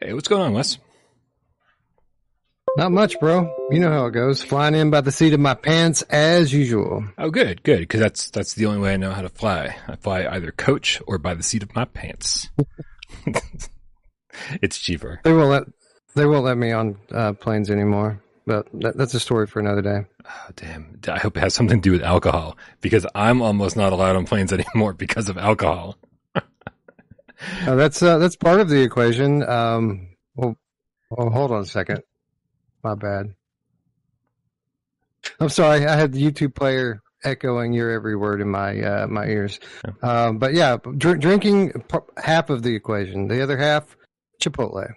Hey, what's going on, Wes? Not much, bro. You know how it goes. Flying in by the seat of my pants as usual. Oh, good, good. Because that's that's the only way I know how to fly. I fly either coach or by the seat of my pants. it's cheaper. They won't let they won't let me on uh, planes anymore. But that, that's a story for another day. Oh, damn. I hope it has something to do with alcohol because I'm almost not allowed on planes anymore because of alcohol. uh, that's uh, that's part of the equation. Um, well, well, hold on a second. My bad. I'm sorry. I had the YouTube player echoing your every word in my uh, my ears. Um, but yeah, dr- drinking half of the equation. The other half, Chipotle.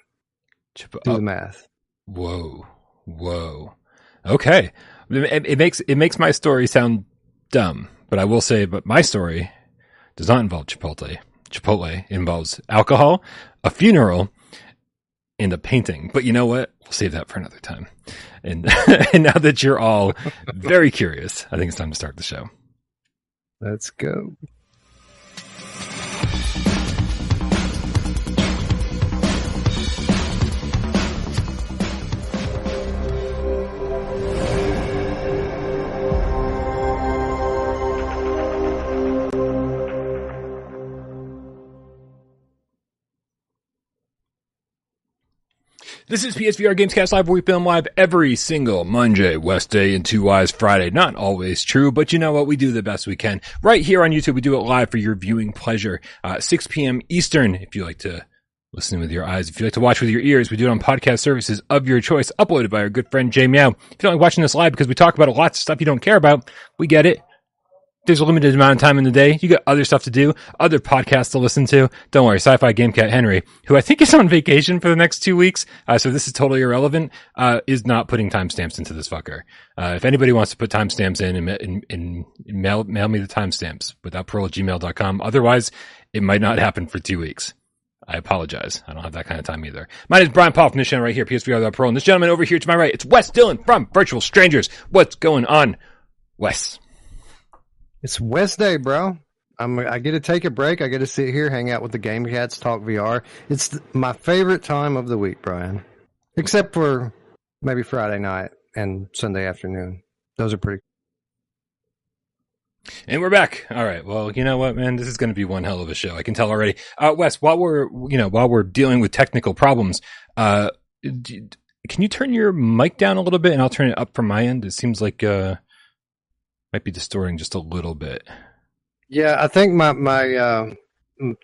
Chipotle. Do the oh. math. Whoa, whoa. Okay, it, it makes it makes my story sound dumb, but I will say, but my story does not involve Chipotle. Chipotle involves alcohol, a funeral, and a painting. But you know what? We'll save that for another time. And, and now that you're all very curious, I think it's time to start the show. Let's go. This is PSVR Gamescast Live, where we film live every single Monday, West Day, and Two Wise Friday. Not always true, but you know what? We do the best we can. Right here on YouTube, we do it live for your viewing pleasure. Uh, 6 p.m. Eastern, if you like to listen with your eyes. If you like to watch with your ears, we do it on podcast services of your choice, uploaded by our good friend Jay Meow. If you don't like watching this live because we talk about a lot of stuff you don't care about, we get it there's a limited amount of time in the day. You got other stuff to do, other podcasts to listen to. Don't worry, Sci-Fi Game Cat Henry, who I think is on vacation for the next two weeks, uh, so this is totally irrelevant, uh, is not putting timestamps into this fucker. Uh, if anybody wants to put timestamps in and, and, and, mail, mail me the timestamps without parole at gmail.com. Otherwise, it might not happen for two weeks. I apologize. I don't have that kind of time either. My name is Brian Paul from this channel right here, PSVR Pro, and this gentleman over here to my right, it's Wes Dillon from Virtual Strangers. What's going on, Wes? It's Wednesday, bro. I'm, I get to take a break. I get to sit here, hang out with the Game Cats, talk VR. It's th- my favorite time of the week, Brian. Except for maybe Friday night and Sunday afternoon. Those are pretty. And we're back. All right. Well, you know what, man? This is going to be one hell of a show. I can tell already. Uh, Wes, while we're, you know, while we're dealing with technical problems, uh, can you turn your mic down a little bit and I'll turn it up from my end? It seems like, uh, might be distorting just a little bit. Yeah, I think my my uh,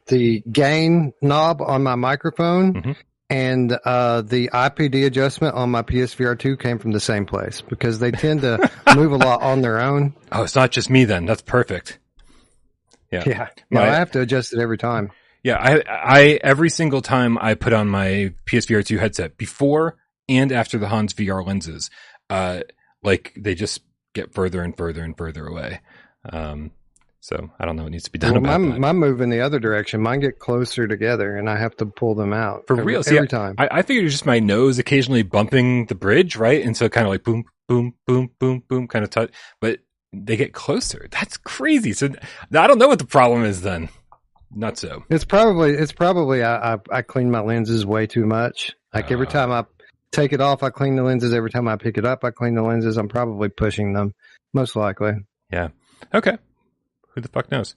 the gain knob on my microphone mm-hmm. and uh, the IPD adjustment on my PSVR two came from the same place because they tend to move a lot on their own. Oh, it's not just me then. That's perfect. Yeah, yeah. No, I have to adjust it every time. Yeah, I I every single time I put on my PSVR two headset before and after the Hons VR lenses, uh, like they just get further and further and further away. Um, so I don't know what needs to be done well, about my, that. My move in the other direction. Mine get closer together, and I have to pull them out for every, real. See, every time. I, I figured it's just my nose occasionally bumping the bridge, right? And so kind of like boom, boom, boom, boom, boom, kind of touch. But they get closer. That's crazy. So I don't know what the problem is then. Not so. It's probably it's probably I I, I clean my lenses way too much. Like every time I take it off, I clean the lenses. Every time I pick it up, I clean the lenses. I'm probably pushing them, most likely. Yeah. Okay. Who the fuck knows?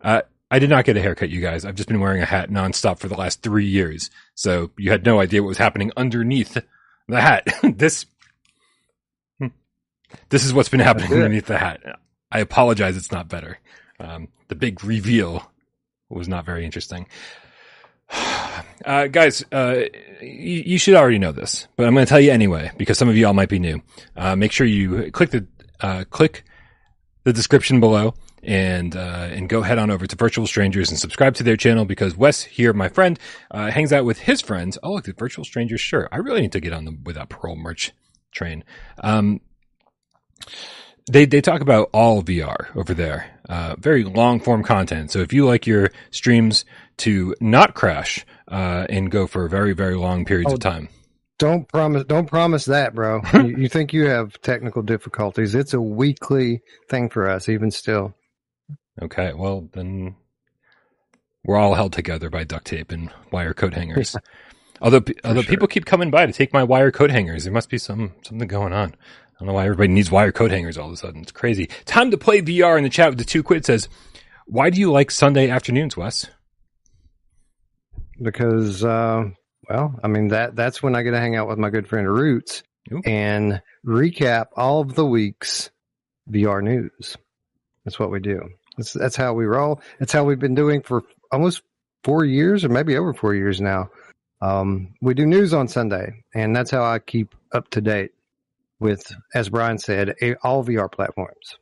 Uh, I did not get a haircut, you guys. I've just been wearing a hat nonstop for the last three years. So you had no idea what was happening underneath the hat. this, hmm. this is what's been happening underneath the hat. I apologize. It's not better. Um, the big reveal was not very interesting. Uh, guys, uh, you, you, should already know this, but I'm going to tell you anyway because some of you all might be new. Uh, make sure you click the uh, click the description below and uh, and go head on over to Virtual Strangers and subscribe to their channel because Wes here, my friend, uh, hangs out with his friends. Oh, look, the Virtual Strangers shirt. I really need to get on the without parole merch train. Um, they they talk about all VR over there. Uh, very long form content. So if you like your streams to not crash uh, and go for very very long periods oh, of time. Don't promise. Don't promise that, bro. you, you, think you have technical difficulties? It's a weekly thing for us, even still. Okay, well then we're all held together by duct tape and wire coat hangers. Although, although sure. people keep coming by to take my wire coat hangers, there must be some something going on. I don't know why everybody needs wire coat hangers all of a sudden. It's crazy. Time to play VR in the chat with the two quid says, "Why do you like Sunday afternoons, Wes?" Because uh, well, I mean that that's when I get to hang out with my good friend Roots Ooh. and recap all of the week's VR news. That's what we do. That's that's how we roll. That's how we've been doing for almost four years, or maybe over four years now. Um, we do news on Sunday, and that's how I keep up to date with, as Brian said, a, all VR platforms.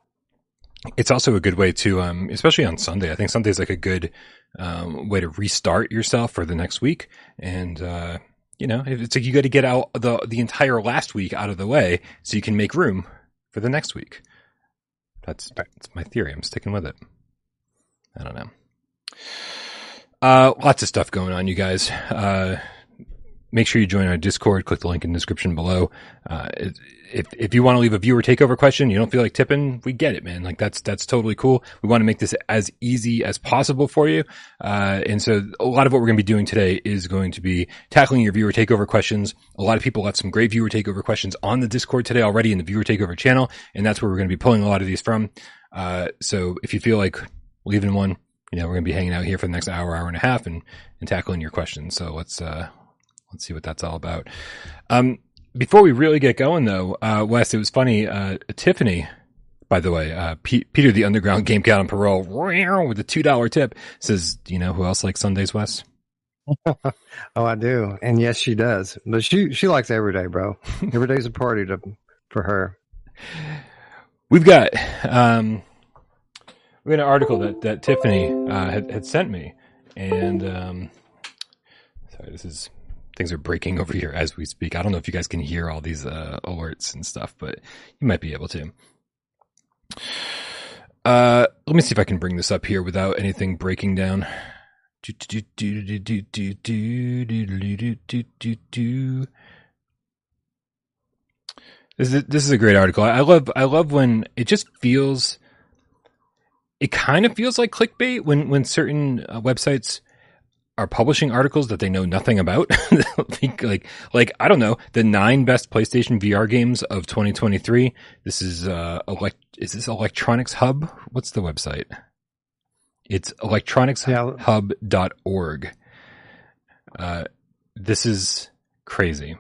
It's also a good way to, um, especially on Sunday. I think Sunday's like a good um, way to restart yourself for the next week. And uh, you know, it's like you got to get out the the entire last week out of the way so you can make room for the next week. That's that's my theory. I'm sticking with it. I don't know. Uh, lots of stuff going on, you guys. Uh, make sure you join our Discord. Click the link in the description below. Uh, if if you want to leave a viewer takeover question, you don't feel like tipping, we get it, man. Like that's that's totally cool. We want to make this as easy as possible for you. Uh, and so a lot of what we're going to be doing today is going to be tackling your viewer takeover questions. A lot of people left some great viewer takeover questions on the Discord today already in the viewer takeover channel, and that's where we're going to be pulling a lot of these from. Uh, so if you feel like leaving one, you know, we're going to be hanging out here for the next hour, hour and a half, and and tackling your questions. So let's uh, let's see what that's all about. Um, before we really get going, though, uh, Wes, it was funny. Uh, Tiffany, by the way, uh, P- Peter the Underground Game Cat on parole with a two dollar tip says, "Do you know who else likes Sundays, Wes?" Oh, I do, and yes, she does. But she she likes every day, bro. Every day's a party to for her. We've got um, we got an article that that Tiffany uh, had had sent me, and um, sorry, this is things are breaking over here as we speak. I don't know if you guys can hear all these uh, alerts and stuff, but you might be able to. Uh, let me see if I can bring this up here without anything breaking down. This is, this is a great article. I love I love when it just feels it kind of feels like clickbait when when certain websites are publishing articles that they know nothing about. like, like like I don't know the nine best PlayStation VR games of 2023. This is uh elect is this Electronics Hub? What's the website? It's electronicshub.org. Uh, this is crazy.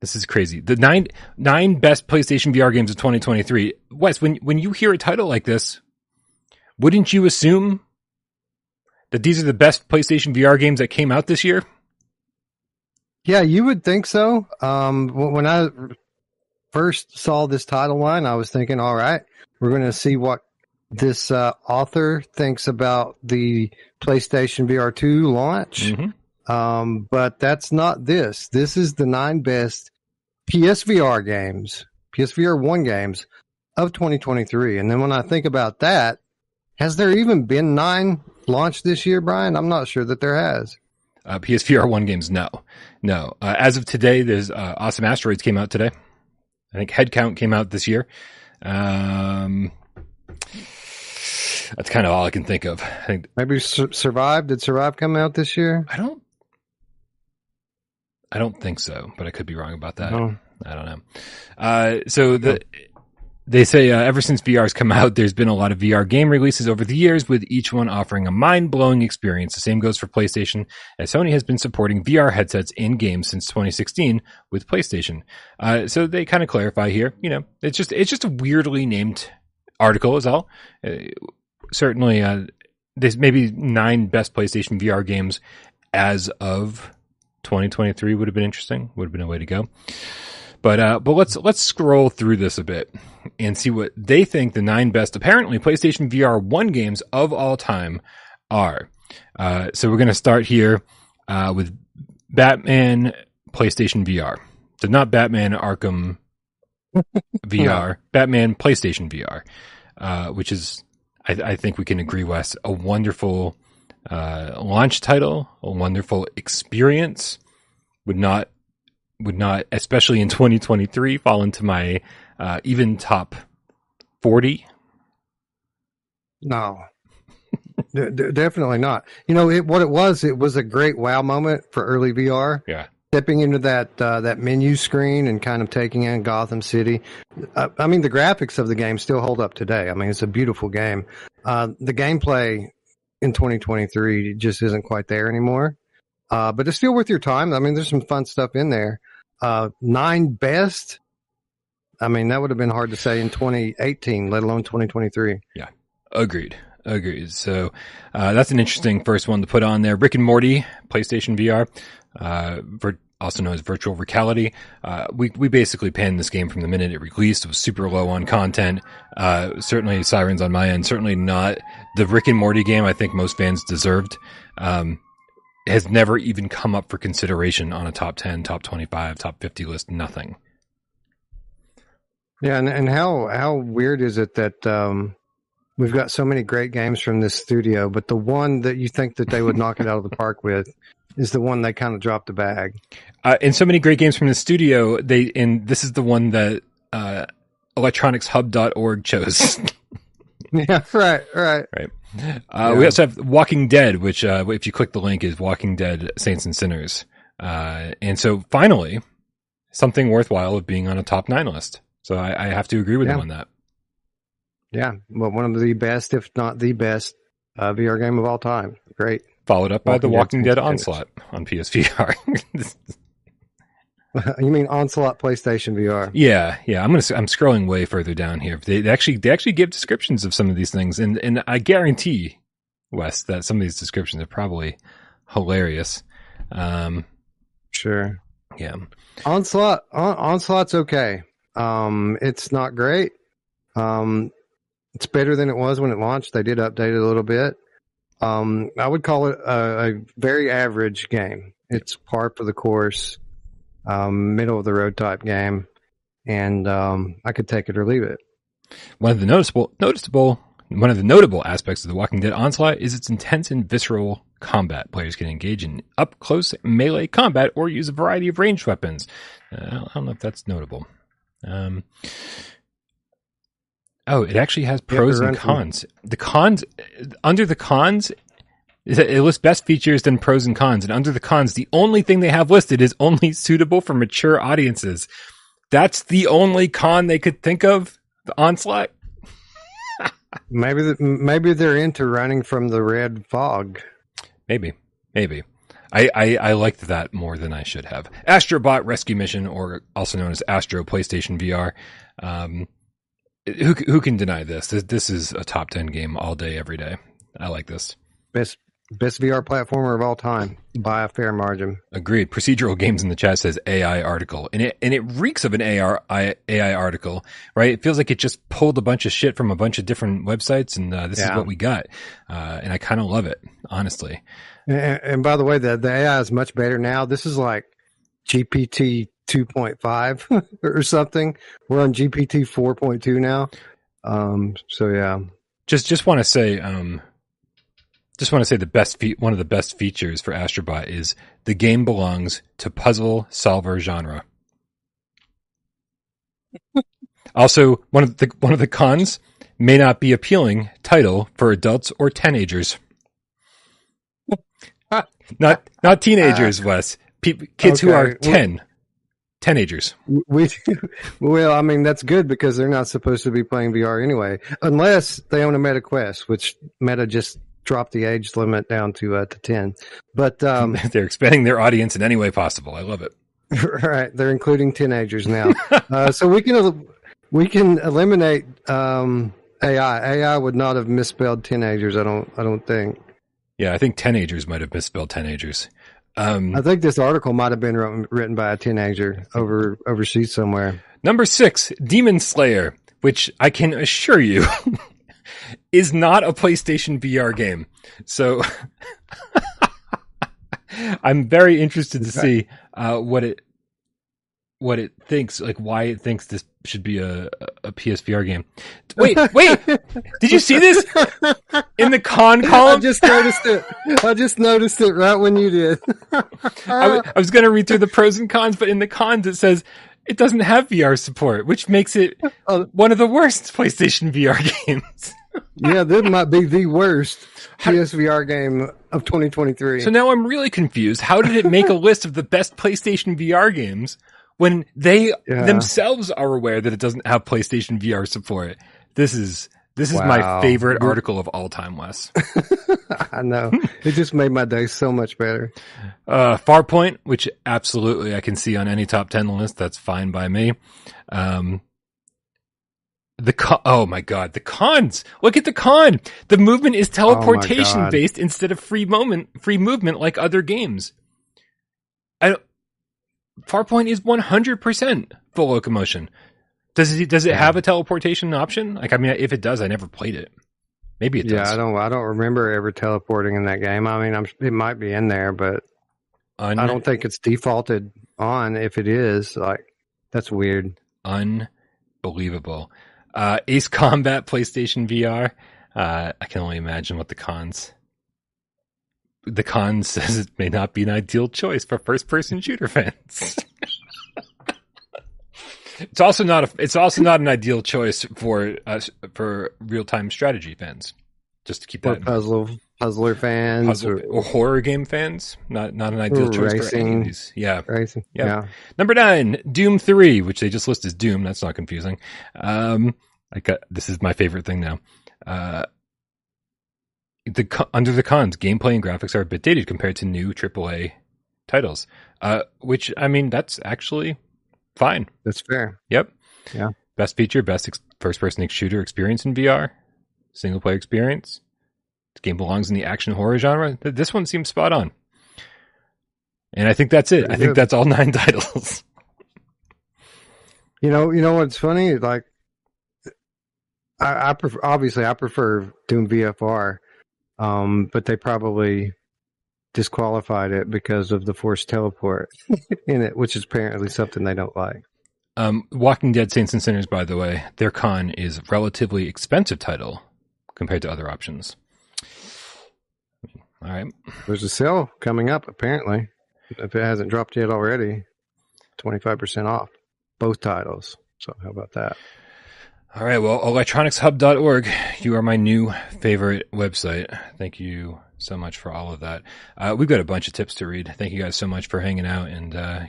This is crazy. The nine nine best PlayStation VR games of 2023. Wes, when when you hear a title like this, wouldn't you assume that these are the best PlayStation VR games that came out this year? Yeah, you would think so. Um, when I first saw this title line, I was thinking, all right, we're going to see what this uh, author thinks about the PlayStation VR 2 launch. Mhm. Um, but that's not this. This is the nine best PSVR games, PSVR 1 games of 2023. And then when I think about that, has there even been nine launched this year, Brian? I'm not sure that there has. Uh, PSVR one games, no, no. Uh, as of today, there's uh, Awesome Asteroids came out today. I think Headcount came out this year. Um, that's kind of all I can think of. I think Maybe Sur- Survive. Did Survive come out this year? I don't. I don't think so, but I could be wrong about that. No. I don't know. Uh, so the they say uh, ever since VR's come out, there's been a lot of VR game releases over the years, with each one offering a mind blowing experience. The same goes for PlayStation, as Sony has been supporting VR headsets in games since 2016 with PlayStation. Uh, so they kind of clarify here. You know, it's just it's just a weirdly named article, is all. Uh, certainly, uh, there's maybe nine best PlayStation VR games as of 2023 would have been interesting. Would have been a way to go. But uh, but let's let's scroll through this a bit and see what they think the nine best apparently PlayStation VR one games of all time are. Uh, so we're gonna start here uh, with Batman PlayStation VR. So not Batman Arkham VR, Batman PlayStation VR, uh, which is I, I think we can agree, Wes, a wonderful uh, launch title, a wonderful experience. Would not would not, especially in 2023, fall into my uh, even top 40. No, D- definitely not. You know, it, what it was, it was a great wow moment for early VR. Yeah. stepping into that uh, that menu screen and kind of taking in Gotham City. Uh, I mean, the graphics of the game still hold up today. I mean, it's a beautiful game. Uh, the gameplay in 2023 just isn't quite there anymore, uh, but it's still worth your time. I mean, there's some fun stuff in there. Uh, nine best. I mean, that would have been hard to say in 2018, let alone 2023. Yeah, Agreed. Agreed. So uh, that's an interesting first one to put on there. Rick and Morty, PlayStation VR, uh, also known as Virtual Rick-ality. Uh, we we basically panned this game from the minute it released. It was super low on content. Uh, certainly sirens on my end. Certainly not the Rick and Morty game. I think most fans deserved. Um, has never even come up for consideration on a top ten, top twenty-five, top fifty list. Nothing. Yeah, and, and how how weird is it that um, we've got so many great games from this studio, but the one that you think that they would knock it out of the park with is the one they kind of dropped the bag. Uh, and so many great games from the studio. They and this is the one that uh, electronicshub.org chose. yeah, right, right. right. Uh, We also have Walking Dead, which uh, if you click the link is Walking Dead Saints and Sinners. Uh, and so finally, something worthwhile of being on a top nine list. So I, I have to agree with Yeah. him on that. Yeah, well, one of the best, if not the best, uh, VR game of all time. Great. Followed up by The Walking Walking Dead Dead Onslaught on PSVR. you mean Onslaught PlayStation VR? Yeah, yeah. I'm gonna. I'm scrolling way further down here. They, they actually they actually give descriptions of some of these things, and and I guarantee, Wes, that some of these descriptions are probably hilarious. Um, Sure. yeah, Onslaught, on, Onslaught's okay. Um, it's not great. Um, it's better than it was when it launched. They did update it a little bit. Um, I would call it a, a very average game. It's par for the course, um, middle of the road type game, and um, I could take it or leave it. one of the noticeable noticeable one of the notable aspects of the Walking Dead Onslaught is its intense and visceral combat. Players can engage in up close melee combat or use a variety of ranged weapons. Uh, I don't- know if that's notable. Um, oh, it actually has pros and from- cons. The cons under the cons. It lists best features, then pros and cons. And under the cons, the only thing they have listed is only suitable for mature audiences. That's the only con they could think of. The onslaught. Maybe the, maybe they're into running from the red fog. Maybe, maybe. I, I, I liked that more than I should have. Astrobot Rescue Mission, or also known as Astro PlayStation VR. Um, who who can deny this? This this is a top ten game all day, every day. I like this. Best best VR platformer of all time by a fair margin. Agreed. Procedural games in the chat says AI article, and it and it reeks of an AR, AI article, right? It feels like it just pulled a bunch of shit from a bunch of different websites, and uh, this is what we got. Uh, and I kind of love it, honestly. And, and by the way, the the AI is much better now. This is like GPT 2.5 or something. We're on GPT 4.2 now. Um, so yeah, just just want to say um just want to say the best fe- one of the best features for Astrobot is the game belongs to puzzle solver genre. also, one of the one of the cons may not be appealing title for adults or teenagers. not not teenagers, uh, Wes. Pe- kids who Okay, are well- 10. Teenagers. we well, I mean that's good because they're not supposed to be playing VR anyway, unless they own a Meta Quest, which Meta just dropped the age limit down to uh, to 10. But um, They're expanding their audience in any way possible. I love it. right, they're including teenagers now. uh, so we can we can eliminate um, AI. AI would not have misspelled teenagers. I don't. I don't think. Yeah, I think teenagers might have misspelled teenagers. Um, I think this article might have been written, written by a teenager over overseas somewhere. Number six, Demon Slayer, which I can assure you is not a PlayStation VR game. So I'm very interested to see uh, what it what it thinks, like why it thinks this should be a, a PSVR game. Wait, wait, did you see this in the con I column? just noticed it. I just noticed it right when you did. I I was going to read through the pros and cons, but in the cons it says it doesn't have VR support, which makes it Oh. one of the worst PlayStation VR games. Yeah, this might be the worst PSVR game of 2023. So now I'm really confused. How did it make a list of the best PlayStation VR games when they Yeah. themselves are aware that it doesn't have PlayStation VR support? This is this is my favorite article of all time, Wes. I know it just made my day so much better. Uh, Farpoint, which absolutely I can see on any top 10 list. That's fine by me. Um, the con- oh my god, the cons. Look at the con. The movement is oh teleportation God. based instead of free moment, free movement like other games. I Farpoint is 100% full locomotion. Does it, does it have a teleportation option? Like, I mean, if it does, I never played it. Maybe it Yeah, does. Yeah, I don't. I don't remember ever teleporting in that game. I mean, I'm, it might be in there, but Un- I don't think it's defaulted on. If it is, like, that's weird. unbelievable. Uh, Ace Combat PlayStation VR. Uh, I can only imagine what the cons. The con says it may not be an ideal choice for first-person shooter fans. it's also not a. It's also not an ideal choice for uh, for real-time strategy fans. Just to keep Or that in mind. puzzle puzzler fans puzzle or or horror game fans. Not not an ideal choice for any racing. of these. Yeah. racing. Yep. Yeah, Number nine, Doom Three, which they just list as Doom. That's not confusing. Um, I got this is my favorite thing now. Uh, the under the cons, gameplay and graphics are a bit dated compared to new AAA titles. Uh, which I mean, that's actually fine. that's fair. Yep. Yeah. Best feature, best ex- first-person shooter experience in VR, single-player experience. The game belongs in the action horror genre. This one seems spot on. And I think that's it. Pretty I think that's all nine titles. You know, you know what's funny? Like, I, I prefer obviously I prefer Doom VFR, um, but they probably disqualified it because of the forced teleport in it, which is apparently something they don't like. Um, Walking Dead Saints and Sinners, by the way, their con is a relatively expensive title compared to other options. All right. There's a sale coming up apparently, if it hasn't dropped yet already, twenty five percent off both titles. So how about that? All right. Well, electronicshub.org, you are my new favorite website. Thank you so much for all of that. Uh, we've got a bunch of tips to read. Thank you guys so much for hanging out and, uh,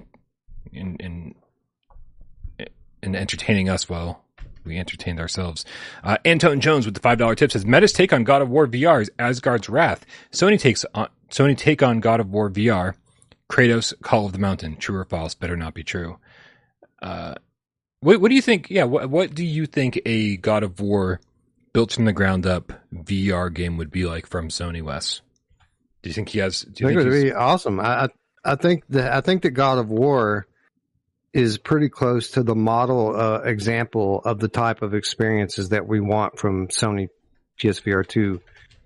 and, and, and entertaining us while we entertained ourselves. Uh, Antone Jones with the $5 tip says, Meta's take on God of War VR is Asgard's Wrath. Sony takes on, Sony take on God of War VR. Kratos, Call of the Mountain. True or false? Better not be true. Uh, what, what do you think? Yeah, what, what do you think a God of War built from the ground up VR game would be like from Sony Wes? Do you think he has? Do I you think it would be awesome. I, I I think that I think that God of War is pretty close to the model uh, example of the type of experiences that we want from Sony PSVR two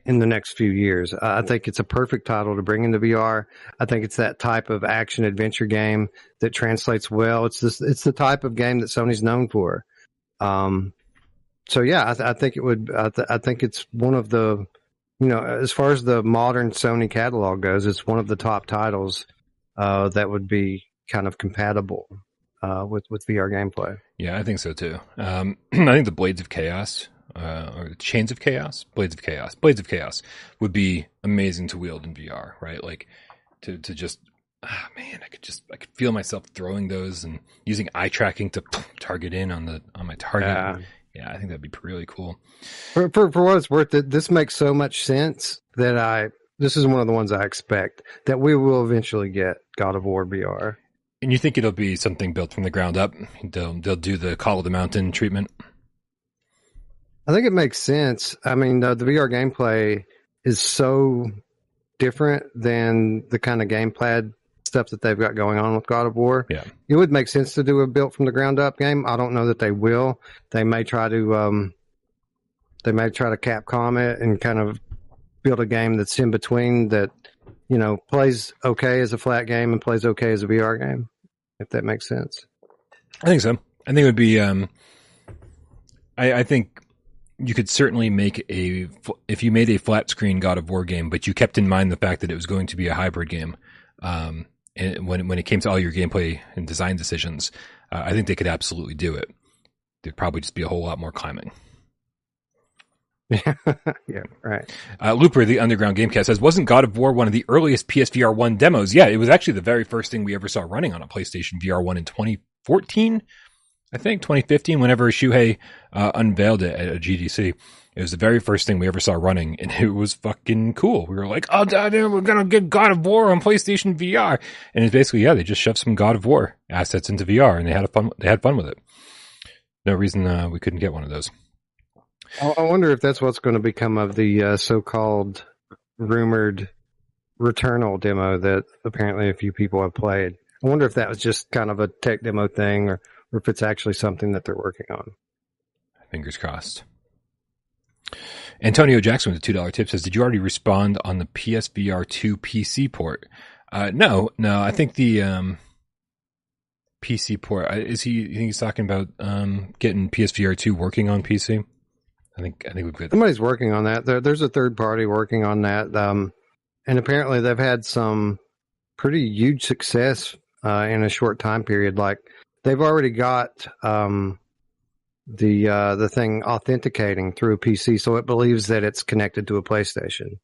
in the next few years. I think it's a perfect title to bring into VR. I think it's that type of action adventure game that translates well. It's this it's the type of game that Sony's known for. Um, so yeah, I, th- I think it would. I, th- I think it's one of the you know, as far as the modern Sony catalog goes, it's one of the top titles uh, that would be kind of compatible uh, with with VR gameplay. Yeah, I think so too. Um, I think the Blades of Chaos, uh, or Chains of Chaos, Blades of Chaos, Blades of Chaos would be amazing to wield in VR, right? Like to to just, ah, man, I could just I could feel myself throwing those and using eye tracking to target in on the on my target. Yeah. Yeah, I think that'd be really cool. For, for for what it's worth, this makes so much sense that I this is one of the ones I expect that we will eventually get God of War VR. And you think it'll be something built from the ground up? They'll they'll do the Call of the Mountain treatment. I think it makes sense. I mean, the, the VR gameplay is so different than the kind of gamepad stuff that they've got going on with God of War. Yeah. It would make sense to do a built from the ground up game. I don't know that they will. They may try to um they may try to Capcom it and kind of build a game that's in between that, you know, plays okay as a flat game and plays okay as a VR game. If that makes sense. I think so. I think it would be. Um, I, I think you could certainly make a if you made a flat screen God of War game, but you kept in mind the fact that it was going to be a hybrid game. Um, and when when it came to all your gameplay and design decisions, uh, I think they could absolutely do it. There'd probably just be a whole lot more climbing. yeah, right. Uh, Looper, the Underground Gamecast says, wasn't God of War one of the earliest PSVR 1 demos? Yeah, it was actually the very first thing we ever saw running on a PlayStation VR 1 in 2014. I think 2015, whenever Shuhei uh, unveiled it at a GDC. It was the very first thing we ever saw running, and it was fucking cool. We were like, "Oh, damn, we're gonna get God of War on PlayStation VR," and it's basically, yeah, they just shoved some God of War assets into VR, and they had a fun. They had fun with it. No reason uh, we couldn't get one of those. I wonder if that's what's going to become of the uh, so-called rumored Returnal demo that apparently a few people have played. I wonder if that was just kind of a tech demo thing, or, or if it's actually something that they're working on. Fingers crossed. Antonio Jackson with a two dollar tip says, "Did you already respond on the PSVR two PC port?" Uh, no, no. I think the um, PC port is he. You think he's talking about um, getting PSVR two working on PC? I think I think we've got somebody's working on that. There, there's a third party working on that, um, and apparently they've had some pretty huge success uh, in a short time period. Like they've already got um, the uh, the thing authenticating through a PC, so it believes that it's connected to a PlayStation,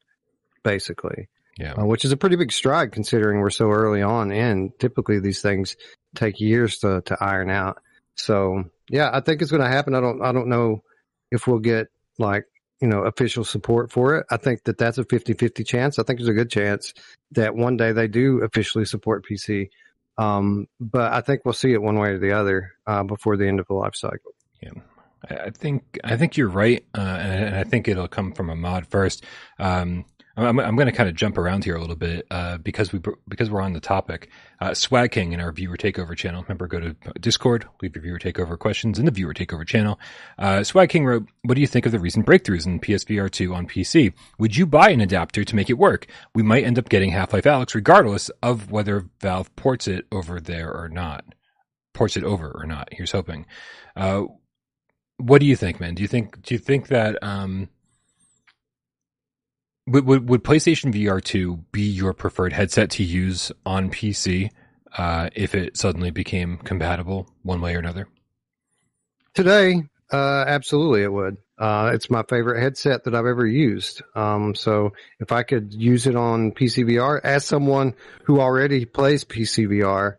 basically. Yeah, uh, which is a pretty big stride considering we're so early on, and typically these things take years to to iron out. So yeah, I think it's going to happen. I don't I don't know if we'll get like you know official support for it. I think that that's a 50-50 chance. I think there's a good chance that one day they do officially support PC. Um, but I think we'll see it one way or the other uh, before the end of the life cycle. Yeah. I think I think you're right, uh, and, I think it'll come from a mod first. Um, I'm, I'm going to kind of jump around here a little bit uh, because we because we're on the topic. Uh, Swag King in our viewer takeover channel. Remember, go to Discord, leave your viewer takeover questions in the viewer takeover channel. Uh, Swag King wrote, "What do you think of the recent breakthroughs in PSVR 2 on PC? Would you buy an adapter to make it work? We might end up getting Half Life Alyx, regardless of whether Valve ports it over there or not. Ports it over or not. Here's hoping." Uh, what do you think, man? Do you think do you think that um, would, would, would PlayStation VR two be your preferred headset to use on PC uh, if it suddenly became compatible one way or another? Today, uh, absolutely, it would. Uh, it's my favorite headset that I've ever used. Um, so if I could use it on PCVR, as someone who already plays PCVR,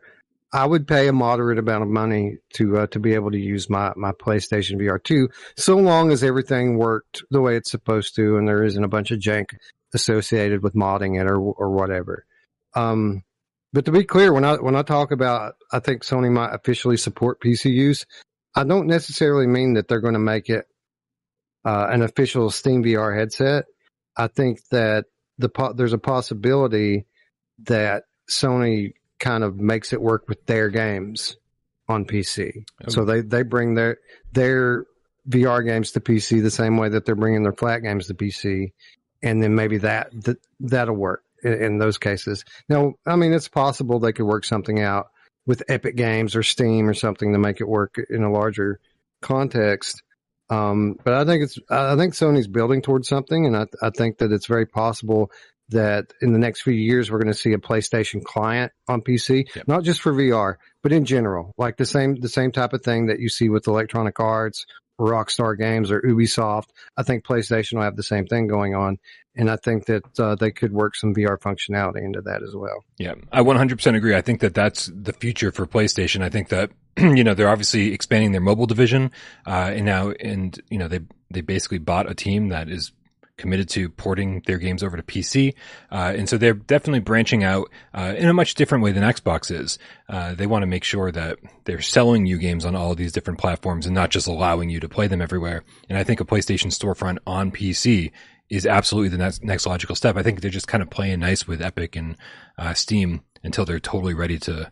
I would pay a moderate amount of money to uh, to be able to use my my PlayStation VR two, so long as everything worked the way it's supposed to, and there isn't a bunch of jank associated with modding it or or whatever. Um, but to be clear, when I when I talk about, I think Sony might officially support PC use. I don't necessarily mean that they're going to make it uh, an official Steam VR headset. I think that the there's a possibility that Sony kind of makes it work with their games on PC. Okay. So they, they bring their their VR games to PC the same way that they're bringing their flat games to PC, and then maybe that, that that'll work in, in those cases. Now, I mean, it's possible they could work something out with Epic Games or Steam or something to make it work in a larger context. Um, but I think it's I think Sony's building towards something, and I, I think that it's very possible that in the next few years we're going to see a PlayStation client on PC, yep. not just for VR, but in general, like the same the same type of thing that you see with Electronic Arts, Rockstar Games, or Ubisoft. I think PlayStation will have the same thing going on, and I think that uh, they could work some VR functionality into that as well. Yeah, I 100% agree. I think that that's the future for PlayStation. I think that you know they're obviously expanding their mobile division, uh, and now and you know they they basically bought a team that is committed to porting their games over to PC. Uh, and so they're definitely branching out uh, in a much different way than Xbox is. Uh, they want to make sure that they're selling you games on all of these different platforms and not just allowing you to play them everywhere. And I think a PlayStation storefront on PC is absolutely the next, next logical step. I think they're just kind of playing nice with Epic and uh, Steam until they're totally ready to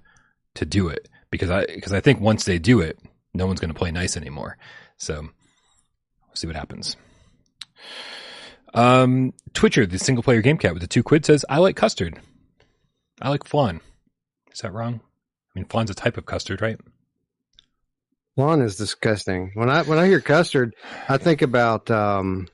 to do it. Because I because I think once they do it, no one's going to play nice anymore. So we'll see what happens. Um, Twitcher, the single player game cat with the two quid says, I like custard. I like flan. Is that wrong? I mean, flan's a type of custard, right? Flan is disgusting. When I when I hear custard, I think about um,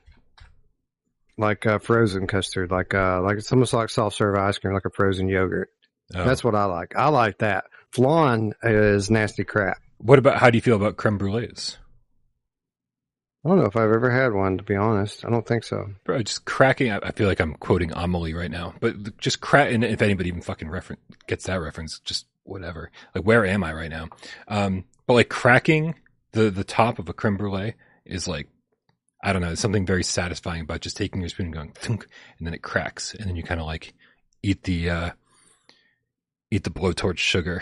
like uh, frozen custard, like uh, like it's almost like soft serve ice cream, like a frozen yogurt. Oh. That's what I like. I like that. Flan is nasty crap. What about how do you feel about creme brulees? I don't know if I've ever had one, to be honest. I don't think so. Bro, just cracking. I I feel like I'm quoting Amelie right now, but just crack. And if anybody even fucking reference gets that reference, just whatever. Like, where am I right now? Um, but like cracking the the top of a creme brulee is like, I don't know, something very satisfying about just taking your spoon and going, thunk, and then it cracks, and then you kind of like eat the uh, eat the blowtorch sugar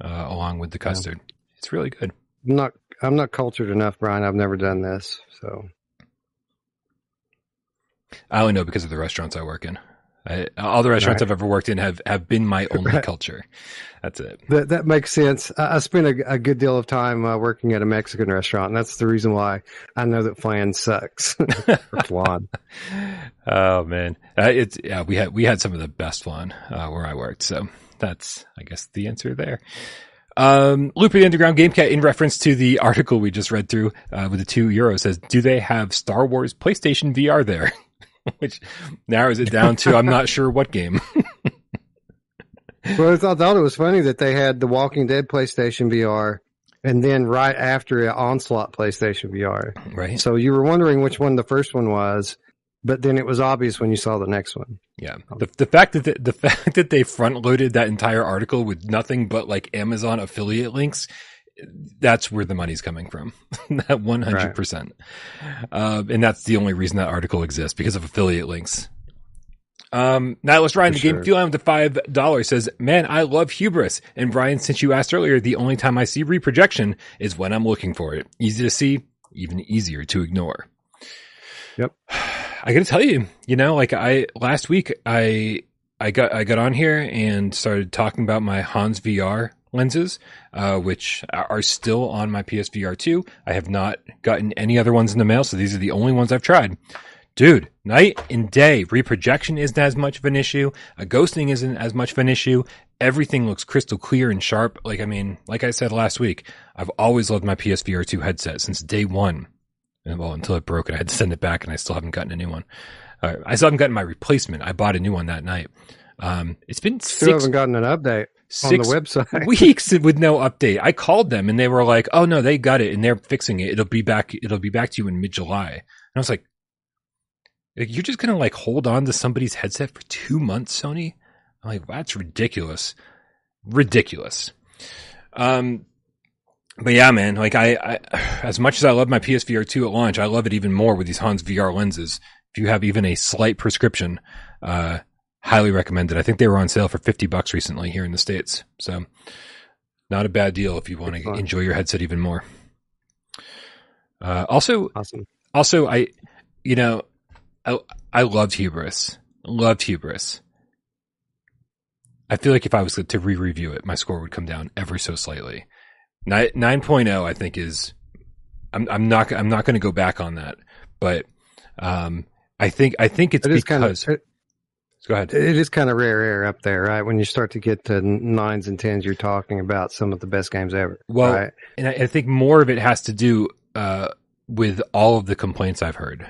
uh, along with the custard. It's really good. I'm not I'm not cultured enough, Brian. I've never done this, so I only know because of the restaurants I work in. I, all the restaurants Right. I've ever worked in have, have been my only Right. culture. That's it. that that makes sense. I, I spent a, a good deal of time uh, working at a Mexican restaurant, and that's the reason why I know that flan sucks. flan. Oh man, uh, it's yeah. We had we had some of the best flan uh, where I worked, so that's I guess the answer there. Um, Loop the Underground Game Cat in reference to the article we just read through uh, with the two euros says, "Do they have Star Wars PlayStation VR there?" Which narrows it down to I'm not sure what game. Well, I thought, thought it was funny that they had the Walking Dead PlayStation VR, and then right after it, Onslaught PlayStation VR. right? So you were wondering which one the first one was, but then it was obvious when you saw the next one. Yeah. The the fact that the, the fact that they front loaded that entire article with nothing but like Amazon affiliate links, that's where the money's coming from. that one hundred percent. Uh, and that's the only reason that article exists because of affiliate links. Um, now let's Ryan, For the game sure. Fuel with the five dollars says, "Man, I love hubris." And Brian, since you asked earlier, the only time I see reprojection is when I'm looking for it. Easy to see, even easier to ignore. Yep. I gotta tell you, you know, like I last week, I I got I got on here and started talking about my Hons VR lenses, uh, which are still on my PSVR two. I have not gotten any other ones in the mail, so these are the only ones I've tried. Dude, night and day, reprojection isn't as much of an issue. A ghosting isn't as much of an issue. Everything looks crystal clear and sharp. Like, I mean, like I said last week, I've always loved my PSVR 2 headset since day one. And well, until it broke and I had to send it back and I still haven't gotten a new one. Uh, I still haven't gotten my replacement. I bought a new one that night. Um, it's been Still six, haven't gotten an update on the website. weeks with no update. I called them and they were like, "Oh no, they got it and they're fixing it. It'll be back. It'll be back to you in mid July." And I was like, like, "You're just gonna like hold on to somebody's headset for two months, Sony?" I'm like, "That's ridiculous, ridiculous." Um, but yeah, man, like I, I, as much as I love my PSVR two at launch, I love it even more with these Hons VR lenses. If you have even a slight prescription, uh, highly recommended. I think they were on sale for 50 bucks recently here in the States. So not a bad deal if you want to enjoy your headset even more. Uh, also, Awesome. also, I, you know, I, I loved Hubris. Loved Hubris. I feel like if I was to re-review it, my score would come down ever so slightly. Nine, 9.0, I think is, I'm, I'm not, I'm not going to go back on that, but, um, I think, I think it's It is kind of because, it, go ahead. it is kind of rare air up there, right? When you start to get to nines and tens, you're talking about some of the best games ever. Well, right? and I, I think more of it has to do uh, with all of the complaints I've heard,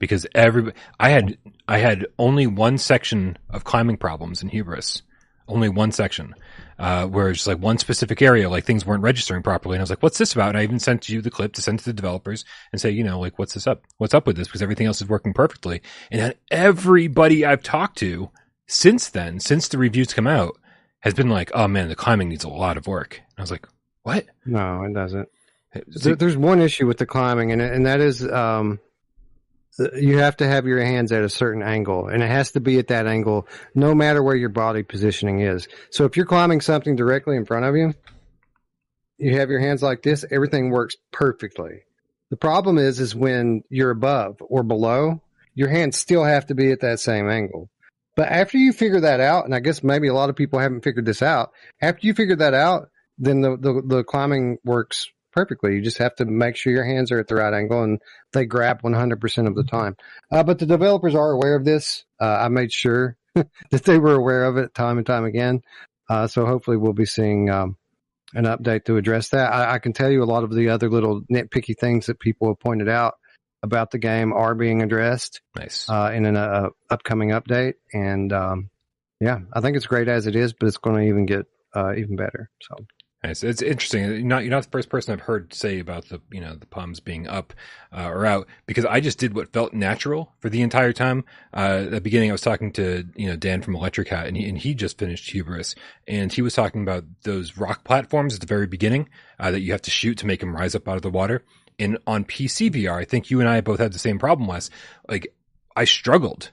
because every I had I had only one section of climbing problems in Hubris, only one section, uh, where it's like one specific area, like things weren't registering properly, and I was like, "What's this about?" And I even sent you the clip to send to the developers and say, you know, like, "What's this up? What's up with this?" Because everything else is working perfectly, and then everybody I've talked to since then, since the reviews come out, has been like, "Oh man, the climbing needs a lot of work." And I was like, "What?" No, it doesn't. There, there's one issue with the climbing, and and that is um, you have to have your hands at a certain angle, and it has to be at that angle, no matter where your body positioning is. So if you're climbing something directly in front of you, you have your hands like this, everything works perfectly. The problem is, is when you're above or below, your hands still have to be at that same angle. But after you figure that out, and I guess maybe a lot of people haven't figured this out, after you figure that out, then the, the, the climbing works perfectly. You just have to make sure your hands are at the right angle and they grab 100% of the time. Uh, but the developers are aware of this. Uh, I made sure that they were aware of it time and time again. Uh, so hopefully we'll be seeing, um, an update to address that. I, I can tell you a lot of the other little nitpicky things that people have pointed out about the game are being addressed, nice. uh, in an uh, upcoming update. And, um, yeah, I think it's great as it is, but it's going to even get, uh, even better. So Nice. It's interesting. You're not you're not the first person I've heard say about the you know the palms being up uh, or out because I just did what felt natural for the entire time. Uh, at the beginning, I was talking to you know Dan from Electric Hat, and he, and he just finished Hubris, and he was talking about those rock platforms at the very beginning uh, that you have to shoot to make them rise up out of the water. And on PC VR, I think you and I both had the same problem, Wes. Like I struggled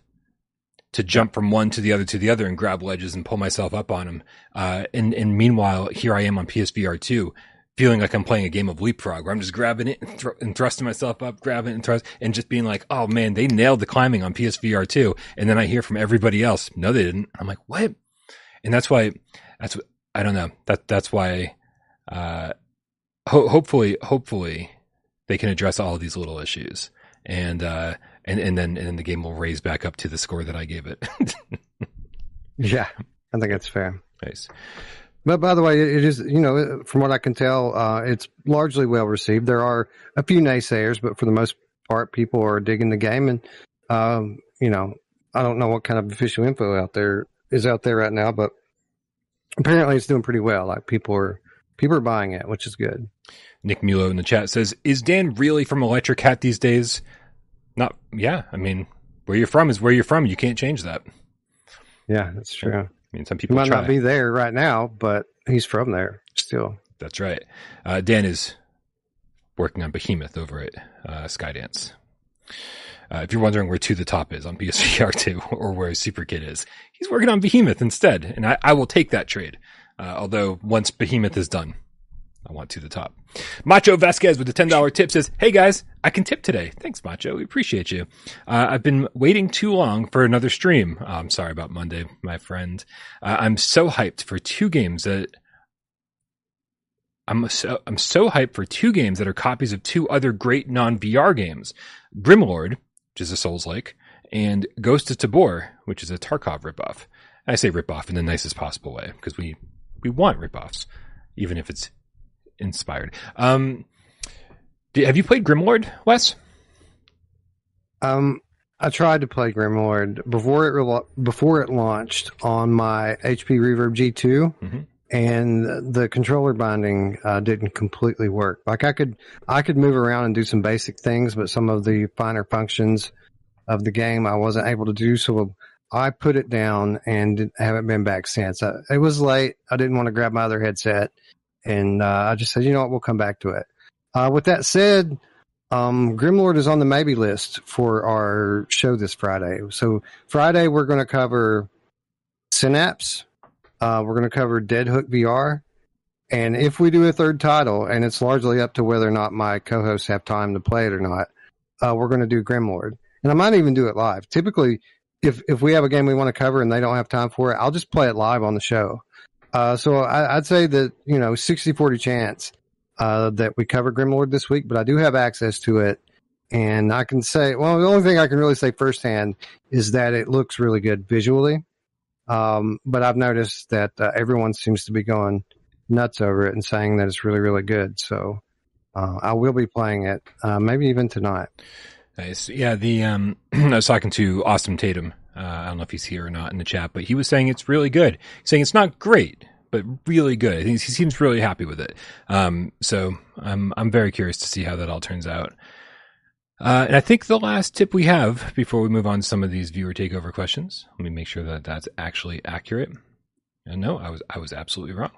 to jump from one to the other to the other and grab ledges and pull myself up on them. Uh, and, and meanwhile, here I am on PSVR 2, feeling like I'm playing a game of leapfrog where I'm just grabbing it and, and thrusting myself up, grabbing it and thrust and just being like, oh man, they nailed the climbing on PSVR 2. And then I hear from everybody else, no, they didn't. I'm like, what? And that's why, that's I don't know. That, that's why, uh, ho- hopefully, hopefully they can address all of these little issues. And, uh, and and then and then the game will raise back up to the score that I gave it. Yeah, I think that's fair. nice. But by the way, it is, you know, from what I can tell, uh, it's largely well received. There are a few naysayers, but for the most part, people are digging the game. And, um, you know, I don't know what kind of official info out there is out there right now, but apparently it's doing pretty well. Like people are, people are buying it, which is good. Nick Mulo in the chat says, "Is Dan really from Electric Hat these days?" Not. Yeah. I mean, where you're from is where you're from. You can't change that. Yeah, that's true. I mean, some He people might try. not be there right now, but he's from there still. That's right. Uh, Dan is working on Behemoth over at uh, Skydance. Uh, if you're wondering where To the Top is on PSVR 2 or where Super Kid is, he's working on Behemoth instead. And I, I will take that trade. Uh, although once Behemoth is done, I want To the Top. Macho Vasquez with the $10 tip says, Hey guys, I can tip today. Thanks, Macho. We appreciate you. Uh, I've been waiting too long for another stream. Uh, I'm sorry about Monday, my friend. Uh, I'm so hyped for two games that I'm so I'm so hyped for two games that are copies of two other great non VR games: Grimlord, which is a Souls like, and Ghost of Tabor, which is a Tarkov ripoff. I say ripoff in the nicest possible way because we we want ripoffs, even if it's inspired. Um, do- have you played Grimlord, Wes? Um, I tried to play Grimlord before it rela- before it launched on my HP Reverb G2, Mhm. and the controller binding uh, didn't completely work. Like I could I could move around and do some basic things, but some of the finer functions of the game I wasn't able to do. So I put it down and haven't been back since. I, it was late. I didn't want to grab my other headset, and uh, I just said, you know what, we'll come back to it. Uh, with that said, um, Grimlord is on the maybe list for our show this Friday. So Friday we're going to cover Synapse. Uh, we're going to cover Dead Hook VR. And if we do a third title, and it's largely up to whether or not my co-hosts have time to play it or not, uh, we're going to do Grimlord. And I might even do it live. Typically, if if we have a game we want to cover and they don't have time for it, I'll just play it live on the show. Uh, so I, I'd say that you know 60-40 chance uh, that we cover Grimlord this week, but I do have access to it, and I can say, well, the only thing I can really say firsthand is that it looks really good visually. Um, but I've noticed that uh, everyone seems to be going nuts over it and saying that it's really, really good. So uh, I will be playing it, uh, maybe even tonight. Nice. Yeah, the um I was talking to Austin Tatum. Uh, I don't know if he's here or not in the chat, but he was saying it's really good. He's saying it's not great, but really good. I think he seems really happy with it. Um, so I'm I'm very curious to see how that all turns out. Uh, and I think the last tip we have before we move on to some of these viewer takeover questions. Let me make sure that that's actually accurate. And no, I was I was absolutely wrong.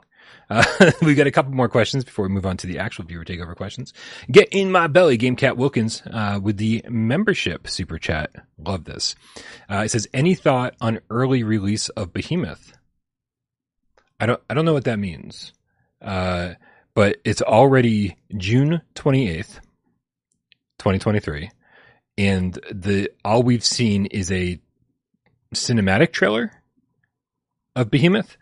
Uh, we got a couple more questions before we move on to the actual viewer takeover questions. Get in my belly, GameCat Wilkins, uh, with the membership super chat. Love this. Uh, it says, any thought on early release of Behemoth? I don't, I don't know what that means. Uh, but it's already June 28th, 2023. And the, all we've seen is a cinematic trailer of Behemoth.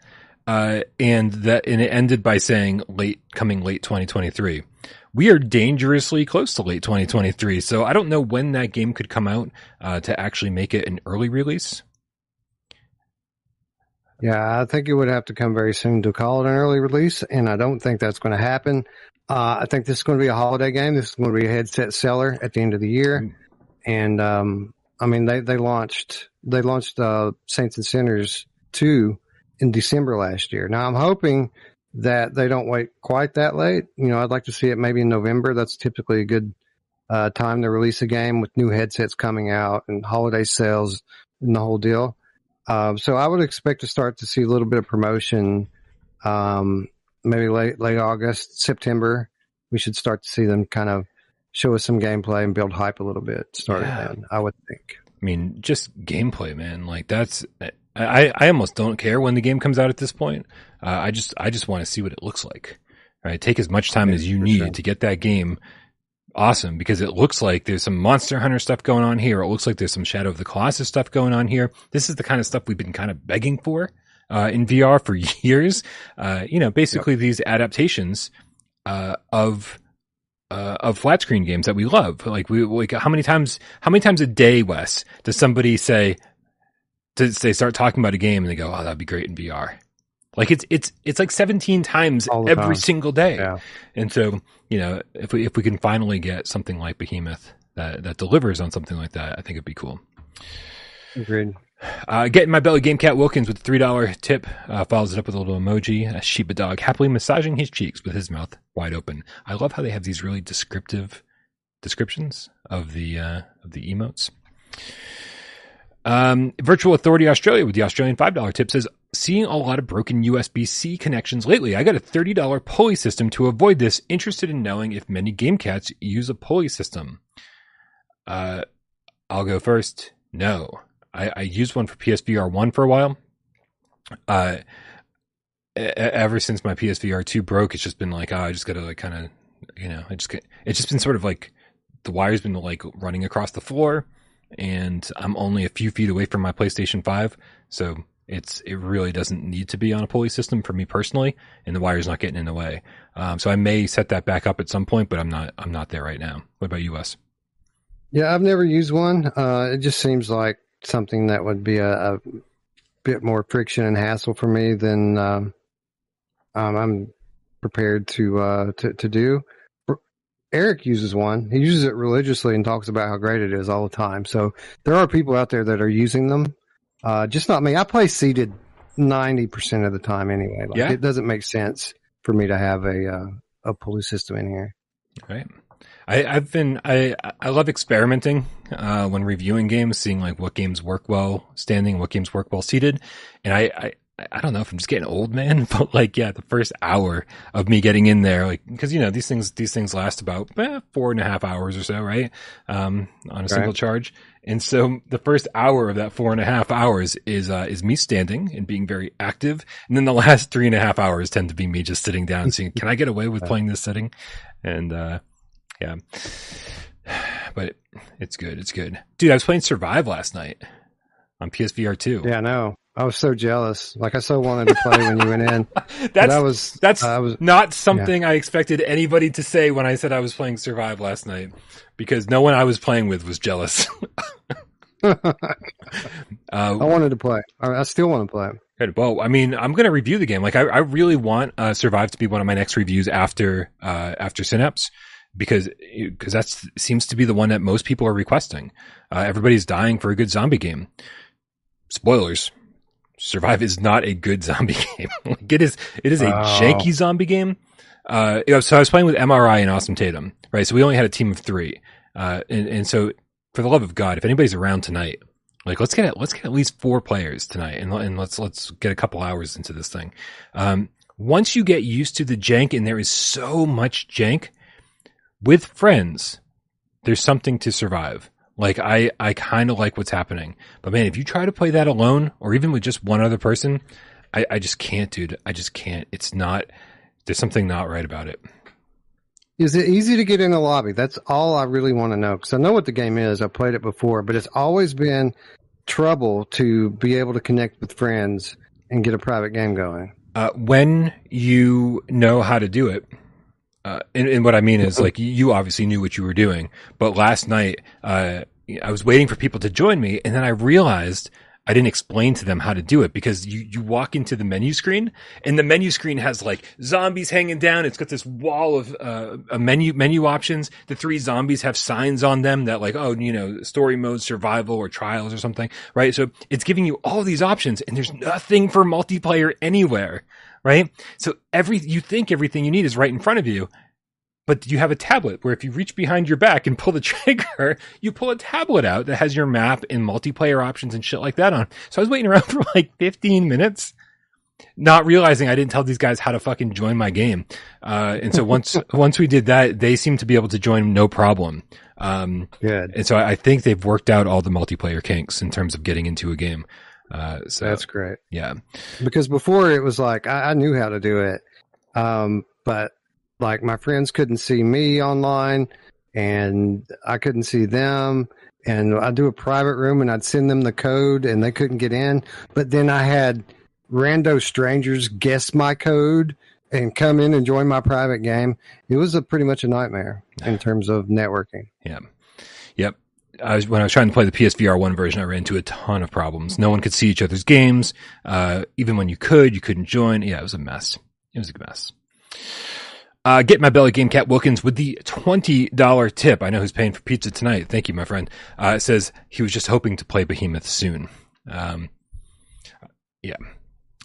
Uh, and that, and it ended by saying late, coming late 2023 we are dangerously close to late 2023. So I don't know when that game could come out uh, to actually make it an early release. Yeah, I think it would have to come very soon to call it an early release, and I don't think that's going to happen. Uh, I think this is going to be a holiday game. This is going to be a headset seller at the end of the year, and um, I mean they they launched they launched uh, Saints and Sinners two in December last year. Now I'm hoping that they don't wait quite that late. You know, I'd like to see it maybe in November. That's typically a good uh, time to release a game with new headsets coming out and holiday sales and the whole deal. Um, so I would expect to start to see a little bit of promotion, um, maybe late late August, September. We should start to see them kind of show us some gameplay and build hype a little bit. Starting Yeah. then, I would think. I mean, just gameplay, man. Like that's I, I almost don't care when the game comes out at this point. Uh, I just I just want to see what it looks like. Right, take as much time Yeah, as you need sure. to get that game awesome because it looks like there's some Monster Hunter stuff going on here. It looks like there's some Shadow of the Colossus stuff going on here. This is the kind of stuff we've been kind of begging for uh, in VR for years. Uh, you know, basically these adaptations uh, of uh, of flat screen games that we love. Like we like how many times how many times a day, Wes, does somebody say does they start talking about a game and they go, "Oh, that'd be great in VR." Like it's it's it's like 17 times every time. single day. Yeah. And so, you know, if we if we can finally get something like Behemoth that that delivers on something like that, I think it'd be cool. Agreed. Uh, getting my belly, Game Cat Wilkins with a three dollar tip uh, follows it up with a little emoji, a Shiba dog happily massaging his cheeks with his mouth wide open. I love how they have these really descriptive descriptions of the uh, of the emotes. Um, Virtual Authority Australia with the Australian five dollar tip says, seeing a lot of broken USB C connections lately. I got a thirty dollar pulley system to avoid this. Interested in knowing if many game cats use a pulley system. Uh, I'll go first. No, I, I used one for PSVR one for a while. Uh, ever since my PSVR two broke, it's just been like, oh, I just gotta like kind of, you know, I just it's just been sort of like the wire's been like running across the floor, and I'm only a few feet away from my PlayStation five, so it's it really doesn't need to be on a pulley system for me personally, and the wire's not getting in the way. Um, so I may set that back up at some point, but I'm not I'm not there right now. What about you, Wes? Yeah, I've never used one. Uh, it just seems like something that would be a, a bit more friction and hassle for me than um, um, I'm prepared to uh, to to do. Eric uses one. He uses it religiously and talks about how great it is all the time. So there are people out there that are using them. Uh, just not me. I play seated ninety percent of the time anyway. Like Yeah. it doesn't make sense for me to have a uh, a pulley system in here. Right. I, I've been I I love experimenting uh, when reviewing games, seeing like what games work well standing, what games work well seated, and I, I I don't know if I'm just getting old, man, but like yeah, the first hour of me getting in there, like because you know these things these things last about eh, four and a half hours or so, right? Um, on a single charge, and so the first hour of that four and a half hours is uh, is me standing and being very active, and then the last three and a half hours tend to be me just sitting down, seeing can I get away with playing this setting, and uh, yeah. But it's good. It's good. Dude, I was playing Survive last night on PSVR 2. Yeah, I know. I was so jealous. Like I so wanted to play when you went in. That's I was that's I was not something I expected anybody to say when I said I was playing Survive last night because no one I was playing with was jealous. I uh, wanted to play. I I still want to play. Good. Well, I mean, I'm going to review the game. Like, I, I really want uh, Survive to be one of my next reviews after uh, after Synapse because because that seems to be the one that most people are requesting. Uh, everybody's dying for a good zombie game. Spoilers: Survive is not a good zombie game. like, it is it is a Oh. janky zombie game. Uh, you know, so I was playing with MRI and Austin Tatum, right? So we only had a team of three, uh, and and so for the love of God, if anybody's around tonight, like let's get let's get at least four players tonight, and and let's let's get a couple hours into this thing. Um, once you get used to the jank, and there is so much jank with friends, there's something to survive. Like I I kind of like what's happening, but man, if you try to play that alone or even with just one other person, I I just can't, dude. I just can't. It's not. There's something not right about it. Is it easy to get in a lobby? That's all I really want to know because I know what the game is. I played it before, but it's always been trouble to be able to connect with friends and get a private game going. uh, when you know how to do it, uh, and, and what I mean is like you obviously knew what you were doing, but last night, uh, I was waiting for people to join me and then I realized I didn't explain to them how to do it because you, you walk into the menu screen and the menu screen has like zombies hanging down. It's got this wall of, uh, a menu, menu options. The three zombies have signs on them that like, oh, you know, story mode, survival or trials or something, right? So it's giving you all these options and there's nothing for multiplayer anywhere, right? So every, you think everything you need is right in front of you but you have a tablet where if you reach behind your back and pull the trigger, you pull a tablet out that has your map and multiplayer options and shit like that on. So I was waiting around for like 15 minutes, not realizing I didn't tell these guys how to fucking join my game. Uh, and so once, once we did that, they seemed to be able to join no problem. Um, Good. and so I, I think they've worked out all the multiplayer kinks in terms of getting into a game. Uh, so That's great. yeah, Because before it was like I, I knew how to do it, um, but like my friends couldn't see me online, and I couldn't see them. And I'd do a private room, and I'd send them the code, and they couldn't get in. But then I had rando strangers guess my code and come in and join my private game. It was a pretty much a nightmare in terms of networking. Yeah. I was, when I was trying to play the PSVR one version, I ran into a ton of problems. No one could see each other's games. Uh, even when you could, you couldn't join. Yeah, it was a mess. It was a mess. Uh, get my belly game cat Wilkins with the $20 tip. I know who's paying for pizza tonight. Thank you, my friend. Uh, it says he was just hoping to play Behemoth soon. Um, yeah.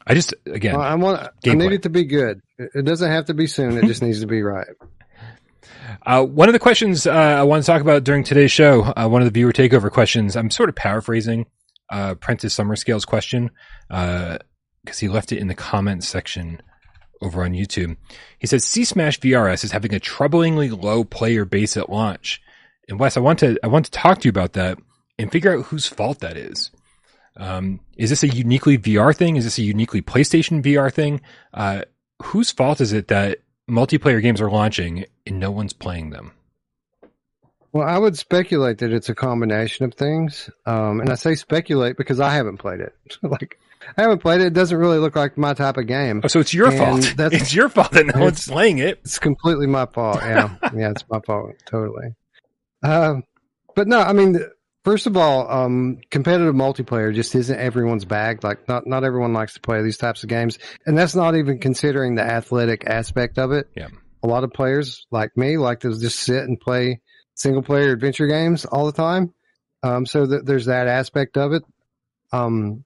I just, again, Well, I want. I need it to be good. It doesn't have to be soon. It just needs to be right. Uh, one of the questions uh, I want to talk about during today's show, uh, one of the viewer takeover questions, I'm sort of paraphrasing uh, Prentice Summerscale's question because he left it in the comments section over on YouTube. He says C Smash VRS is having a troublingly low player base at launch. And Wes, I want to I want to talk to you about that and figure out whose fault that is. Um, is this a uniquely VR thing? Is this a uniquely PlayStation VR thing? Uh, whose fault is it that multiplayer games are launching and no one's playing them? Well, I would speculate that it's a combination of things. Um, and I say speculate because I haven't played it. like, I haven't played it. It doesn't really look like my type of game. Oh, so it's your And fault. that's- It's your fault that no one's playing it. It's completely my fault. Yeah. yeah, it's my fault. Totally. Um, but no, I mean, first of all, um, competitive multiplayer just isn't everyone's bag. Like, not, not everyone likes to play these types of games. And that's not even considering the athletic aspect of it. Yeah. A lot of players like me like to just sit and play single player adventure games all the time. Um, so th- there's that aspect of it. Um,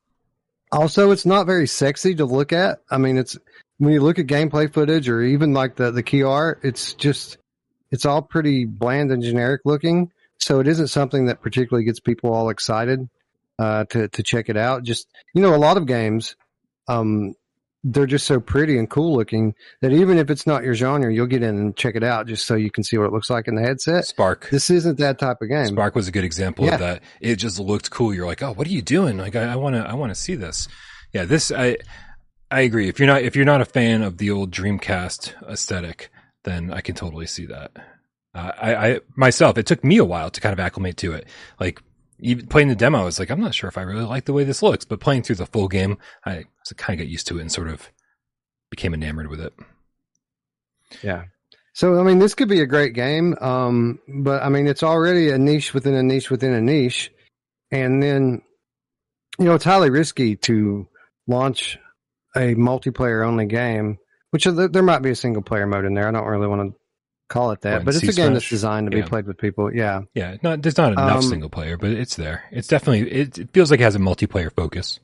also, it's not very sexy to look at. I mean, it's when you look at gameplay footage or even like the the key art, it's just it's all pretty bland and generic looking. So it isn't something that particularly gets people all excited uh, to to check it out. Just you know, a lot of games, um, they're just so pretty and cool looking that even if it's not your genre, you'll get in and check it out just so you can see what it looks like in the headset. Spark. This isn't that type of game. Spark was a good example Yeah. of that. It just looked cool. You're like, oh, what are you doing? Like, I want to, I want to see this. Yeah, this, I, I agree. If you're not, if you're not a fan of the old Dreamcast aesthetic, then I can totally see that. Uh, I, I myself, it took me a while to kind of acclimate to it. Like even playing the demo, I was like, I'm not sure if I really like the way this looks. But playing through the full game, I kind of got used to it and sort of became enamored with it. Yeah. So I mean, this could be a great game, um, but I mean, it's already a niche within a niche within a niche, and then you know it's highly risky to launch a multiplayer only game. Which there, there might be a single player mode in there. I don't really want to call it that, but it's a game that's designed to Yeah. be played with people. Yeah. Yeah, not there's not enough Um, single player, but it's there. It's definitely it, it feels like it has a multiplayer focus.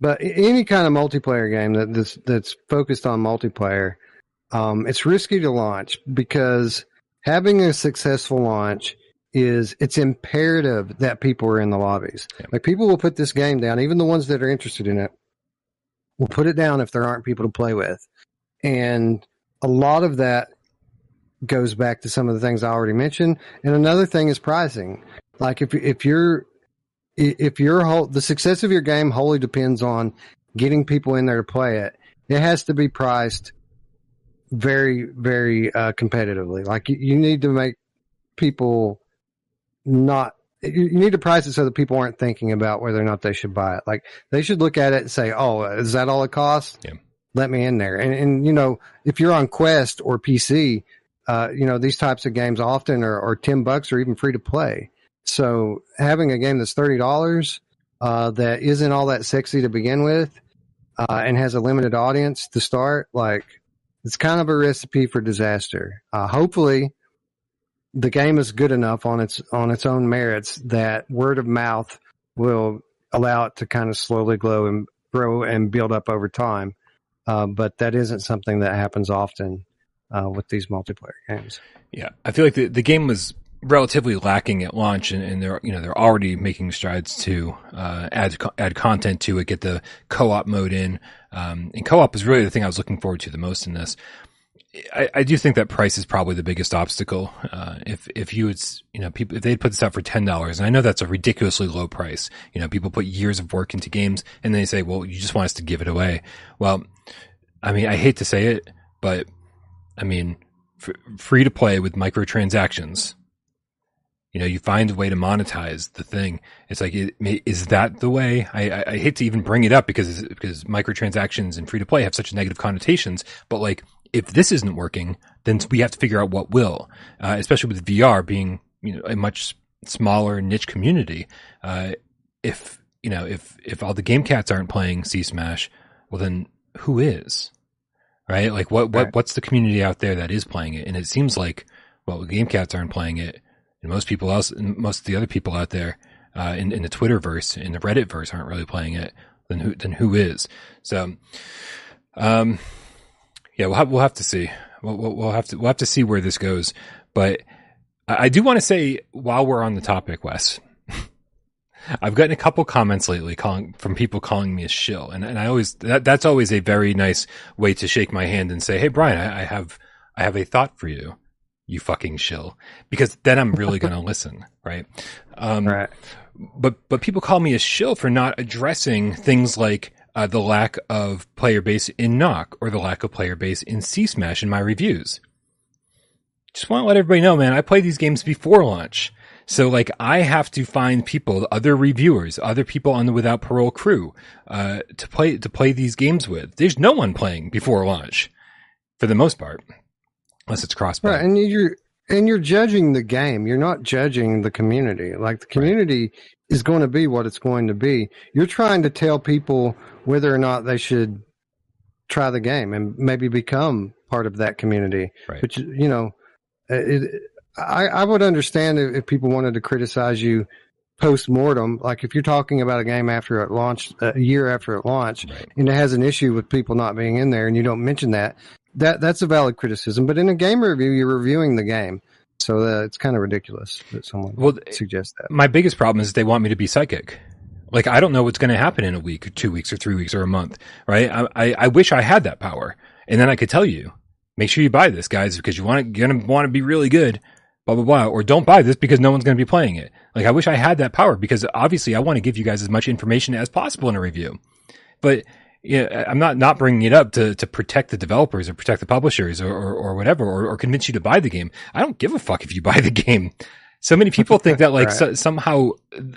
But any kind of multiplayer game that this, that's focused on multiplayer, um, it's risky to launch because having a successful launch is it's imperative that people are in the lobbies. Yeah. Like people will put this game down, even the ones that are interested in it will put it down if there aren't people to play with. And a lot of that goes back to some of the things I already mentioned. And another thing is pricing. Like if if you're if your whole the success of your game wholly depends on getting people in there to play it, it has to be priced very very uh, competitively. Like you, you need to make people not you need to price it so that people aren't thinking about whether or not they should buy it. Like they should look at it and say, "Oh, is that all it costs? Yeah. Let me in there." And and you know, if you're on Quest or PC, uh, you know these types of games often are, are ten bucks or even free to play. So having a game that's thirty dollars uh, that isn't all that sexy to begin with, uh, and has a limited audience to start, like it's kind of a recipe for disaster. Uh, hopefully, the game is good enough on its on its own merits that word of mouth will allow it to kind of slowly grow and grow and build up over time. Uh, but that isn't something that happens often uh, with these multiplayer games. Yeah, I feel like the, the game was relatively lacking at launch, and, and they're you know they're already making strides to uh, add add content to it, get the co-op mode in, um, and co-op is really the thing I was looking forward to the most in this. I, I do think that price is probably the biggest obstacle. Uh, if if you would, you know, people if they'd put this out for ten dollars, and I know that's a ridiculously low price. You know, people put years of work into games, and they say, "Well, you just want us to give it away." Well, I mean, I hate to say it, but I mean, free to play with microtransactions. You know, you find a way to monetize the thing. It's like, is that the way? I, I, I hate to even bring it up because because microtransactions and free to play have such negative connotations. But like, if this isn't working, then we have to figure out what will. Uh, especially with VR being you know a much smaller niche community. Uh, if you know if if all the game cats aren't playing C Smash, well then who is? Right? Like what what what's the community out there that is playing it? And it seems like well, the game cats aren't playing it, and most people else, most of the other people out there uh, in in the Twitterverse, in the Reddit verse, aren't really playing it. Then who then who is? So, um, yeah, we'll have we'll have to see. We'll, we'll have to we'll have to see where this goes. But I do want to say while we're on the topic, Wes, I've gotten a couple comments lately calling from people calling me a shill, and and I always that that's always a very nice way to shake my hand and say, hey Brian, I, I have I have a thought for you, you fucking shill, because then I'm really going to listen, right? Um, right. But but people call me a shill for not addressing things like uh, the lack of player base in Nock or the lack of player base in C Smash in my reviews. Just want to let everybody know, man, I play these games before launch. So like I have to find people, other reviewers, other people on the Without Parole crew, uh, to play, to play these games with. There's no one playing before launch for the most part, unless it's cross. Right. And you're, and you're judging the game. You're not judging the community. Like the community right. is going to be what it's going to be. You're trying to tell people whether or not they should try the game and maybe become part of that community. Right. Which you know, it, I, I would understand if, if people wanted to criticize you post mortem. Like if you're talking about a game after it launched, a year after it launched, right. and it has an issue with people not being in there, and you don't mention that, that that's a valid criticism. But in a game review, you're reviewing the game. So uh, it's kind of ridiculous that someone well, suggests that. My biggest problem is they want me to be psychic. Like I don't know what's going to happen in a week, or two weeks, or three weeks, or a month, right? I, I, I wish I had that power, and then I could tell you, make sure you buy this, guys, because you want to gonna want to be really good, blah blah blah, or don't buy this because no one's going to be playing it. Like I wish I had that power because obviously I want to give you guys as much information as possible in a review, but yeah, I'm not not bringing it up to to protect the developers or protect the publishers or or, or whatever or, or convince you to buy the game. I don't give a fuck if you buy the game. So many people think that like right. so, somehow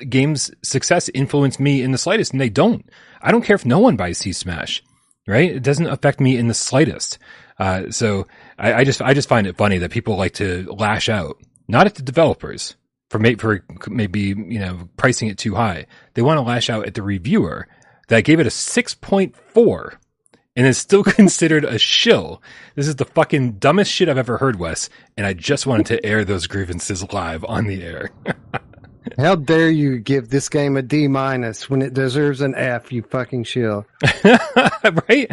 games success influenced me in the slightest, and they don't. I don't care if no one buys C Smash, right? It doesn't affect me in the slightest. Uh, so I, I, just I just find it funny that people like to lash out, not at the developers for may, for maybe you know pricing it too high. They want to lash out at the reviewer that gave it a six point four and is still considered a shill. This is the fucking dumbest shit I've ever heard, Wes, and I just wanted to air those grievances live on the air. How dare you give this game a D minus when it deserves an F, you fucking shill. right?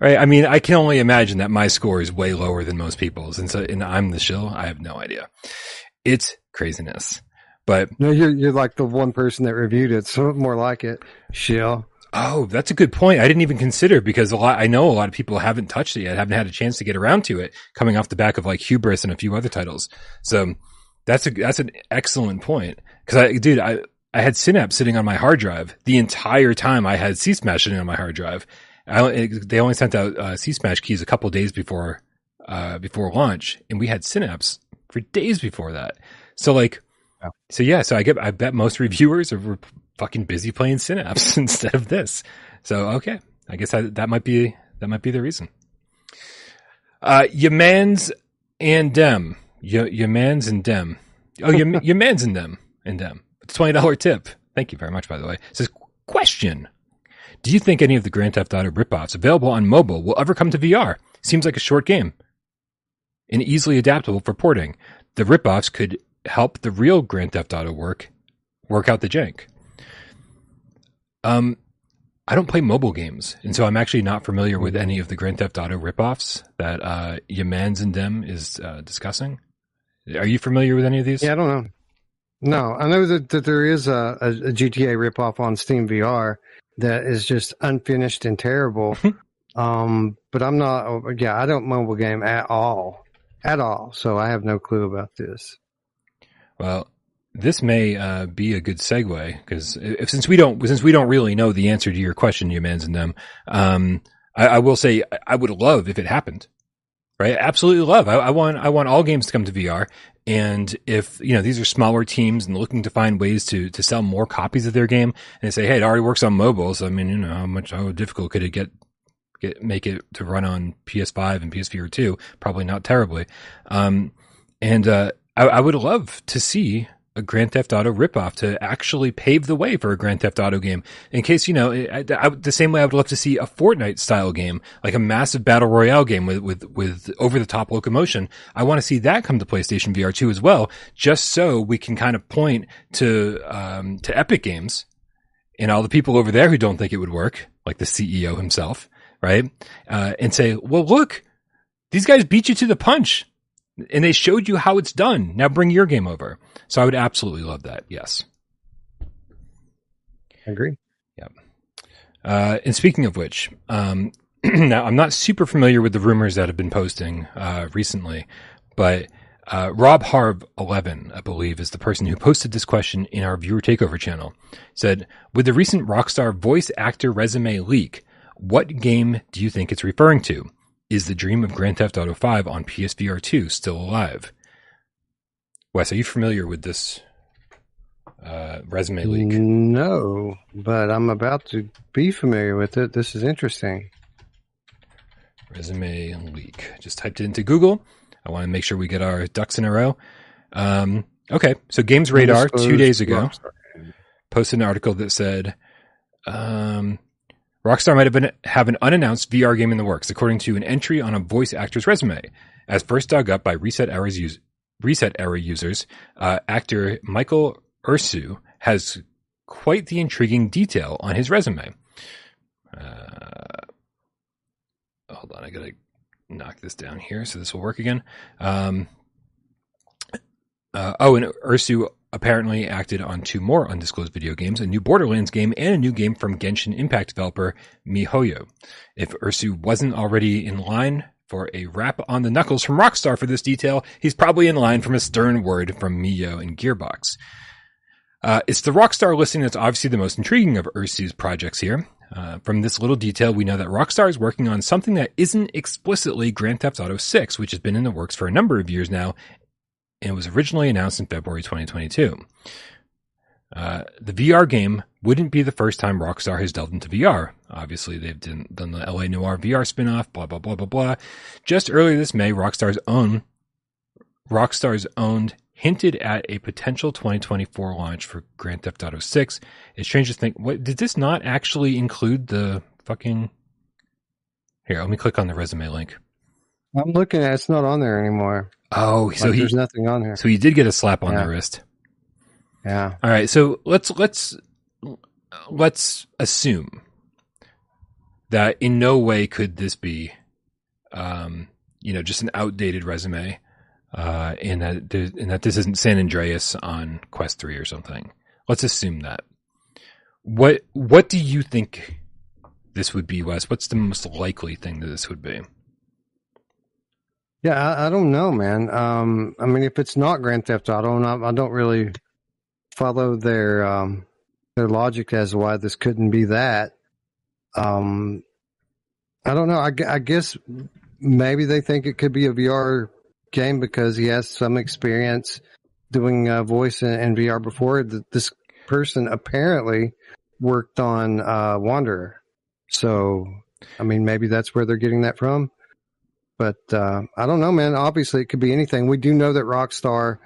Right. I mean, I can only imagine that my score is way lower than most people's. And so, and I'm the shill. I have no idea. It's craziness. But no, you're, you're like the one person that reviewed it. So more like it. Shill. Oh, that's a good point. I didn't even consider because a lot, I know a lot of people haven't touched it yet, haven't had a chance to get around to it coming off the back of like Hubris and a few other titles. So that's a, that's an excellent point. Cause I, dude, I, I had Synapse sitting on my hard drive the entire time I had C Smash sitting on my hard drive. I, it, they only sent out uh, C Smash keys a couple days before, uh, before launch and we had Synapse for days before that. So like, so yeah, so I get, I bet most reviewers are fucking busy playing Synapse instead of this. So okay, I guess that that might be that might be the reason. Uh, your man's and dem, your your man's and dem. Oh, your your man's and dem dem. It's twenty dollar tip. Thank you very much, by the way. It says, question. Do you think any of the Grand Theft Auto ripoffs available on mobile will ever come to VR? Seems like a short game and easily adaptable for porting. The ripoffs could help the real Grand Theft Auto work work out the jank. Um, I don't play mobile games, and so I'm actually not familiar with any of the Grand Theft Auto ripoffs that uh, Yamans and Dem is uh, discussing. Are you familiar with any of these? Yeah, I don't know. No, I know that, that there is a, a, a GTA ripoff on Steam VR that is just unfinished and terrible. um, but I'm not. Yeah, I don't mobile game at all, at all. So I have no clue about this. Well, this may uh, be a good segue because since we don't since we don't really know the answer to your question, you mans and them, um, I, I, will say I would love if it happened. Right, absolutely love. I, I, want I want all games to come to VR, and if you know these are smaller teams and looking to find ways to to sell more copies of their game, and they say, hey, it already works on mobiles. so I mean, you know, how much how difficult could it get get make it to run on PS5 and PS4 too? Probably not terribly. Um, and uh, I, I would love to see a Grand Theft Auto ripoff to actually pave the way for a Grand Theft Auto game. In case, you know, I, I, the same way I would love to see a Fortnite style game, like a massive battle royale game with, with, with over the top locomotion. I want to see that come to PlayStation VR 2 as well, just so we can kind of point to, um, to Epic Games and all the people over there who don't think it would work, like the CEO himself, right? Uh, and say, well, look, these guys beat you to the punch and they showed you how it's done. Now bring your game over. So I would absolutely love that. Yes. I agree. Yep. Uh, and speaking of which, um, now I'm not super familiar with the rumors that have been posting uh, recently, but uh, Rob Harv 11, I believe, is the person who posted this question in our viewer takeover channel. Said, with the recent Rockstar voice actor resume leak, what game do you think it's referring to? Is the dream of Grand Theft Auto 5 on PSVR 2 still alive? Wes, are you familiar with this uh, resume leak? No, but I'm about to be familiar with it. This is interesting. Resume leak. Just typed it into Google. I want to make sure we get our ducks in a row. Um, okay, so Games Radar two days ago posted an article that said um, Rockstar might have been have an unannounced VR game in the works, according to an entry on a voice actor's resume, as first dug up by Reset Era's Reset Era users, uh, actor Michael Ursu has quite the intriguing detail on his resume. Uh, hold on, I gotta knock this down here so this will work again. Um, uh, oh, and Ursu apparently acted on two more undisclosed video games, a new Borderlands game and a new game from Genshin Impact developer MiHoYo. If Ursu wasn't already in line for a rap on the knuckles from Rockstar for this detail, he's probably in line from a stern word from Miyo and Gearbox. Uh, it's the Rockstar listing that's obviously the most intriguing of Ursu's projects here. Uh, from this little detail, we know that Rockstar is working on something that isn't explicitly Grand Theft Auto 6, which has been in the works for a number of years now, and was originally announced in February 2022. Uh, the VR game wouldn't be the first time Rockstar has delved into VR. Obviously, they've done, done the LA Noire VR spinoff, blah, blah, blah, blah, blah. Just earlier this May, Rockstar's own, Rockstar's owned hinted at a potential 2024 launch for Grand Theft Auto 6. It's strange to think, what, did this not actually include the fucking, here, let me click on the resume link. I'm looking at it's not on there anymore. Oh, so Like, he, there's nothing on here. so he did get a slap on Yeah. the wrist. Yeah. All right, so let's let's let's assume that in no way could this be, um, you know, just an outdated resume, uh, and that there, and that this isn't San Andreas on Quest Three or something. Let's assume that. What what do you think this would be, Wes? What's the most likely thing that this would be? Yeah, I, I don't know, man. Um, I mean, if it's not Grand Theft Auto, and I, I don't really follow their um, their logic as to why this couldn't be that. Um, I don't know. I, I guess maybe they think it could be a VR game because he has some experience doing uh, voice in VR before. This person apparently worked on uh, Wanderer, so I mean, maybe that's where they're getting that from. But uh, I don't know, man. Obviously, it could be anything. We do know that Rockstar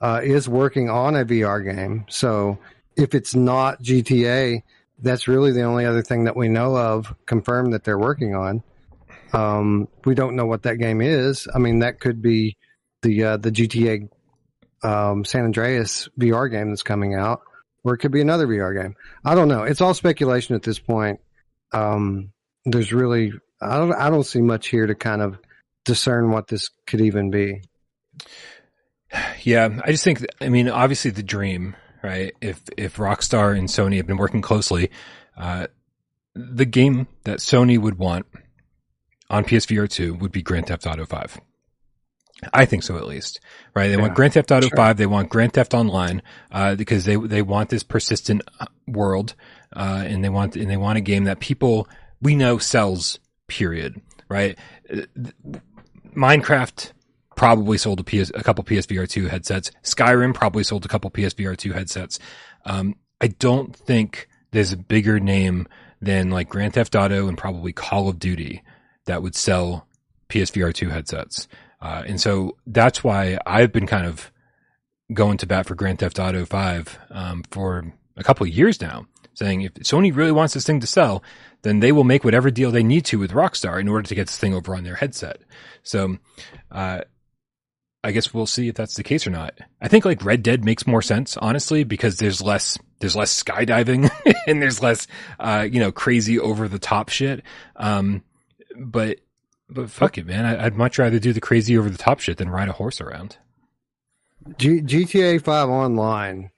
uh, is working on a VR game, so if it's not GTA, that's really the only other thing that we know of confirmed that they're working on. Um, we don't know what that game is. I mean, that could be the uh, the GTA um, San Andreas VR game that's coming out, or it could be another VR game. I don't know. It's all speculation at this point. Um, there's really I don't I don't see much here to kind of discern what this could even be. Yeah, I just think. I mean, obviously, the dream, right? If if Rockstar and Sony have been working closely, uh, the game that Sony would want on PSVR two would be Grand Theft Auto five. I think so, at least, right? They Yeah, want Grand Theft Auto sure. five. They want Grand Theft Online uh, because they they want this persistent uh, world, uh, and they want and they want a game that people we know sells. Period. Right? Minecraft probably sold a PS a couple PSVR two headsets. Skyrim probably sold a couple PSVR two headsets. Um, I don't think there's a bigger name than like Grand Theft Auto and probably Call of Duty that would sell PSVR two headsets. Uh, and so that's why I've been kind of going to bat for Grand Theft Auto 5 um, for a couple of years now, saying if Sony really wants this thing to sell, then they will make whatever deal they need to with Rockstar in order to get this thing over on their headset. So, uh, I guess we'll see if that's the case or not. I think like Red Dead makes more sense, honestly, because there's less there's less skydiving and there's less uh, you know crazy over the top shit. Um, but but fuck it, man. I, I'd much rather do the crazy over the top shit than ride a horse around. G- GTA 5 Online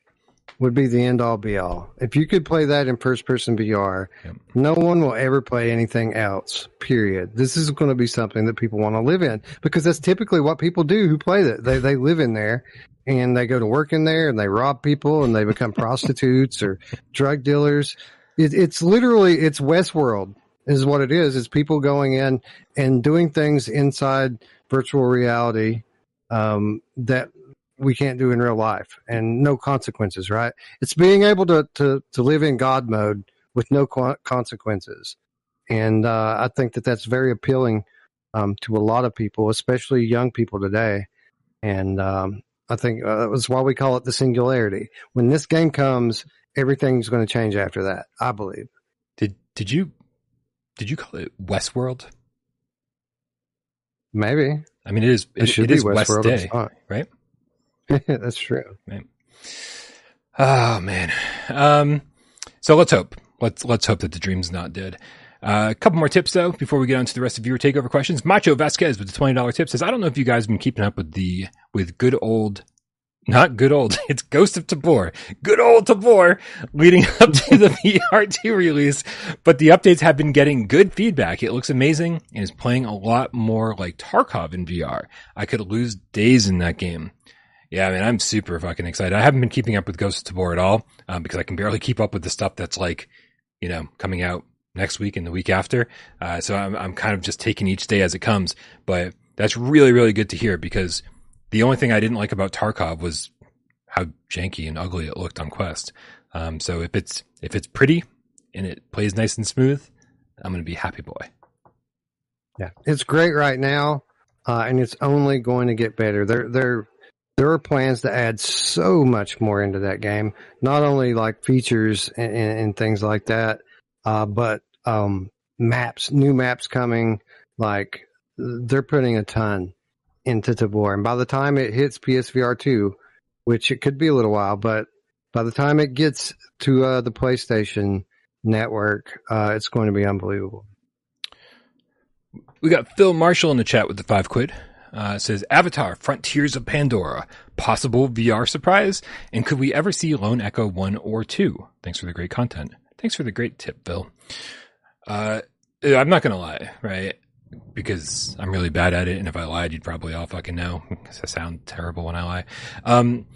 would be the end all be all. If you could play that in first person VR, Yep. no one will ever play anything else, period. This is going to be something that people want to live in because that's typically what people do who play that. They, they live in there and they go to work in there and they rob people and they become prostitutes or drug dealers. It, it's literally, it's Westworld is what it is. It's people going in and doing things inside virtual reality um, that we can't do in real life and no consequences, right? It's being able to, to, to live in God mode with no consequences. And uh, I think that that's very appealing um, to a lot of people, especially young people today. And um, I think uh, that's why we call it the singularity. When this game comes, everything's going to change after that, I believe. Did did you did you call it Westworld? Maybe. I mean, it is It it, should it be West Westworld. Day, right? that's true. Oh man. Um, so let's hope. Let's let's hope that the dream's not dead. Uh, a couple more tips though before we get on to the rest of your takeover questions. Macho Vasquez with the twenty dollar tip says, "I don't know if you guys have been keeping up with the with good old." Not good old. It's Ghost of Tabor. Good old Tabor leading up to the VR2 release. But the updates have been getting good feedback. It looks amazing and is playing a lot more like Tarkov in VR. I could lose days in that game. Yeah, I mean, I'm super fucking excited. I haven't been keeping up with Ghost of Tabor at all um, because I can barely keep up with the stuff that's like, you know, coming out next week and the week after. Uh, so I'm, I'm kind of just taking each day as it comes. But that's really, really good to hear because the only thing I didn't like about Tarkov was how janky and ugly it looked on Quest. Um, so if it's if it's pretty and it plays nice and smooth, I'm gonna be happy boy. Yeah, it's great right now, uh, and it's only going to get better. There, there, there are plans to add so much more into that game. Not only like features and, and, and things like that, uh, but um, maps, new maps coming. Like they're putting a ton into Tabor, and by the time it hits PSVR two, which it could be a little while, but by the time it gets to uh, the PlayStation network, uh, it's going to be unbelievable. We got Phil Marshall in the chat with the five quid. Uh, says Avatar: Frontiers of Pandora, possible VR surprise, and could we ever see Lone Echo one or two? Thanks for the great content. Thanks for the great tip, Phil. Uh, I'm not gonna lie, right? Because I'm really bad at it, and if I lied, you'd probably all fucking know. Because I sound terrible when I lie. Um,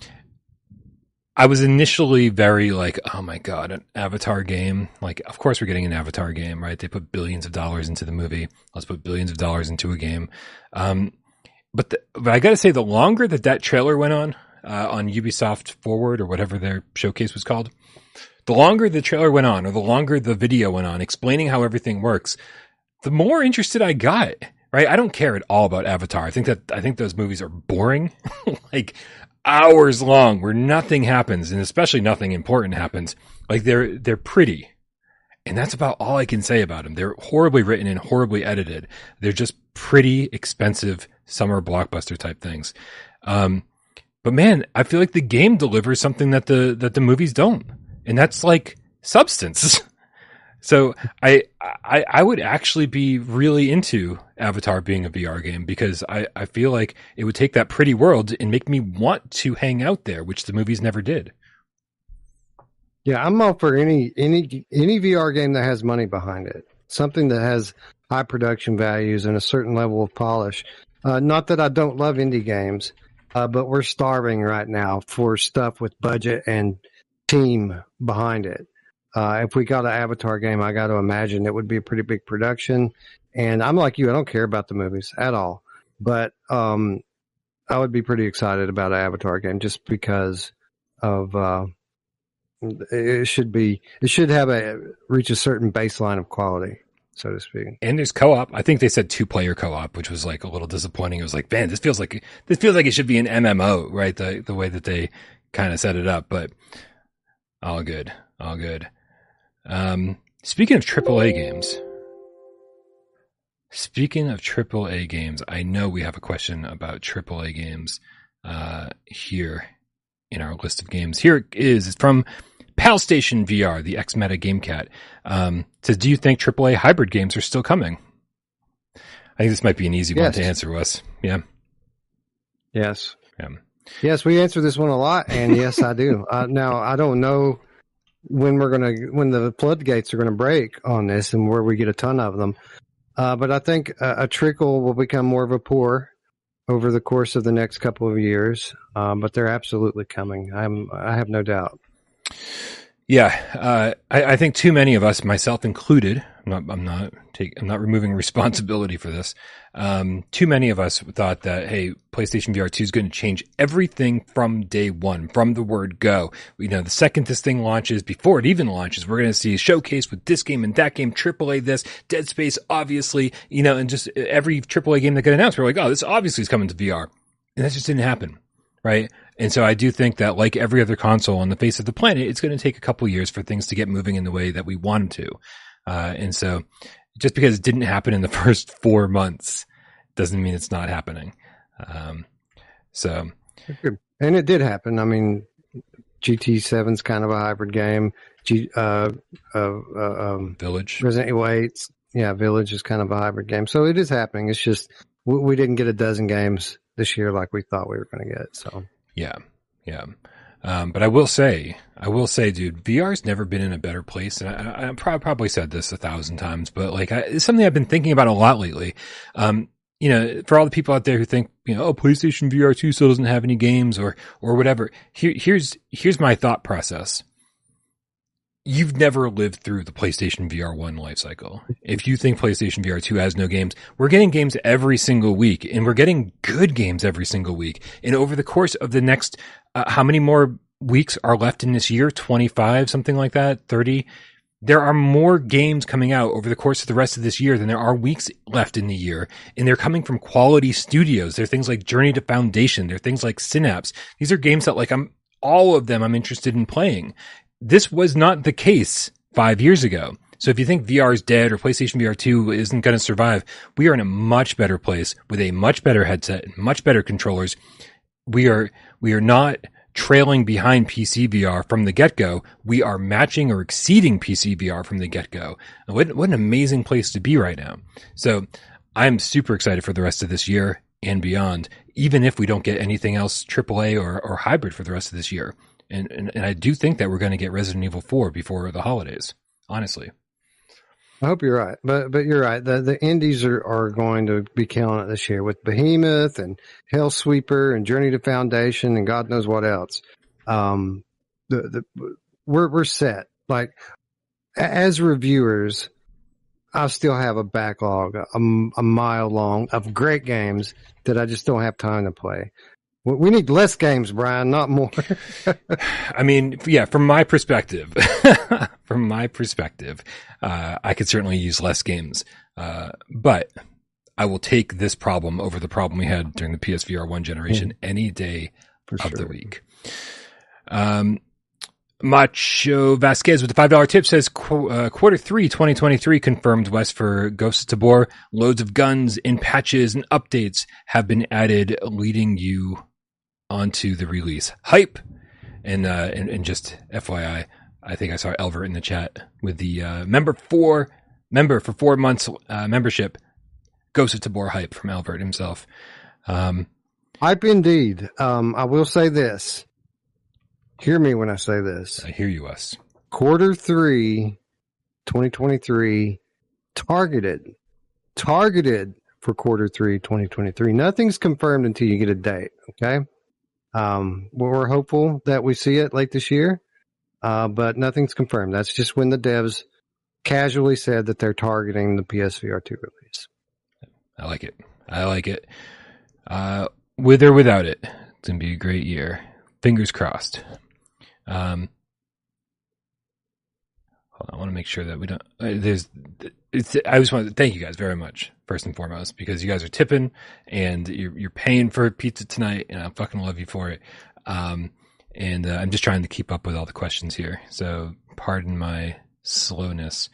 I was initially very like, oh my god, an Avatar game. Like, of course we're getting an Avatar game, right? They put billions of dollars into the movie. Let's put billions of dollars into a game. Um, but the, but I got to say, the longer that that trailer went on uh, on Ubisoft Forward or whatever their showcase was called, the longer the trailer went on, or the longer the video went on, explaining how everything works, the more interested I got. Right? I don't care at all about Avatar. I think that I think those movies are boring. like hours long where nothing happens and especially nothing important happens. Like they're, they're pretty. And that's about all I can say about them. They're horribly written and horribly edited. They're just pretty expensive summer blockbuster type things. Um, but man, I feel like the game delivers something that the, that the movies don't. And that's like substance. So I, I, I would actually be really into Avatar being a VR game because I, I feel like it would take that pretty world and make me want to hang out there, which the movies never did. Yeah, I'm all for any any any VR game that has money behind it, something that has high production values and a certain level of polish. Uh, not that I don't love indie games, uh, but we're starving right now for stuff with budget and team behind it. Uh, if we got an Avatar game, I got to imagine it would be a pretty big production. And I'm like you, I don't care about the movies at all, but um, I would be pretty excited about an Avatar game just because of uh, it should be it should have a reach a certain baseline of quality so to speak. And there's co-op. I think they said two player co-op, which was like a little disappointing. It was like, man, this feels like this feels like it should be an MMO, right? The the way that they kind of set it up, but all good, all good. Um, speaking of AAA games, speaking of AAA games, I know we have a question about AAA games uh, here in our list of games. Here it is. It's from Pal Station VR, the X Meta Game Cat. Um, says, do you think AAA hybrid games are still coming? I think this might be an easy yes. one to answer, Wes. Yeah. Yes. Yeah. Yes, we answer this one a lot, and yes, I do. Uh, now, I don't know when we're going to when the floodgates are going to break on this and where we get a ton of them. Uh, but I think a, a, trickle will become more of a pour over the course of the next couple of years. Um, but they're absolutely coming. I'm I have no doubt. Yeah, uh, I, I, think too many of us, myself included, I'm not, I'm not, take, I'm not removing responsibility for this. Um, too many of us thought that, hey, PlayStation VR 2 is going to change everything from day one, from the word go. You know, the second this thing launches, before it even launches, we're going to see a showcase with this game and that game, AAA this, Dead Space, obviously, you know, and just every AAA game that got announced, we're like, oh, this obviously is coming to VR. And that just didn't happen, right? And so I do think that like every other console on the face of the planet, it's going to take a couple years for things to get moving in the way that we want them to. Uh, and so just because it didn't happen in the first four months doesn't mean it's not happening. Um, so. And it did happen. I mean, GT7 is kind of a hybrid game. G, uh, uh, uh um, Village. Resident Evil 8, yeah, Village is kind of a hybrid game. So it is happening. It's just we, we didn't get a dozen games this year like we thought we were going to get. So yeah, yeah. Um, but I will say, I will say, dude, VR's never been in a better place. And I, I probably said this a thousand times, but like, I, it's something I've been thinking about a lot lately. Um, you know, for all the people out there who think, you know, oh, PlayStation VR 2 still doesn't have any games or, or whatever. Here, here's, here's my thought process you've never lived through the PlayStation VR 1 lifecycle. If you think PlayStation VR 2 has no games, we're getting games every single week and we're getting good games every single week. And over the course of the next, uh, how many more weeks are left in this year? 25, something like that, 30. There are more games coming out over the course of the rest of this year than there are weeks left in the year. And they're coming from quality studios. They're things like Journey to Foundation. They're things like Synapse. These are games that like I'm, all of them I'm interested in playing this was not the case five years ago. So if you think VR is dead or PlayStation VR 2 isn't going to survive, we are in a much better place with a much better headset, and much better controllers. We are, we are not trailing behind PC VR from the get go. We are matching or exceeding PC VR from the get go. What, what an amazing place to be right now. So I'm super excited for the rest of this year and beyond, even if we don't get anything else AAA or, or hybrid for the rest of this year. And, and, and I do think that we're going to get Resident Evil 4 before the holidays, honestly. I hope you're right, but but you're right. The the indies are, are going to be killing it this year with Behemoth and Hell Sweeper and Journey to Foundation and God knows what else. Um, the the we're we're set. Like as reviewers, I still have a backlog, a, a mile long of great games that I just don't have time to play. We need less games, Brian, not more. I mean, yeah, from my perspective, from my perspective, uh, I could certainly use less games. Uh, but I will take this problem over the problem we had during the PSVR one generation mm. any day for of sure. the week. Um, Macho Vasquez with the five dollar tip says qu- uh, quarter three 2023 confirmed Wes for Ghosts of Tabor. Loads of guns and patches and updates have been added, leading you onto the release hype. And uh, and, and just FYI, I think I saw Elver in the chat with the uh, member four member for four months uh, membership. Ghosts of Tabor hype from Albert himself. Um, Hype indeed. Um, I will say this. Hear me when I say this. I hear you, us. Quarter three, 2023, targeted, targeted for quarter three, 2023. Nothing's confirmed until you get a date. Okay. Um, we're hopeful that we see it late this year, uh, but nothing's confirmed. That's just when the devs casually said that they're targeting the PSVR 2 release. I like it. I like it. Uh, with or without it, it's gonna be a great year. Fingers crossed. Um, I want to make sure that we don't. Uh, there's. It's. I just want to thank you guys very much first and foremost because you guys are tipping and you're you're paying for pizza tonight, and I fucking love you for it. Um, and uh, I'm just trying to keep up with all the questions here, so pardon my slowness.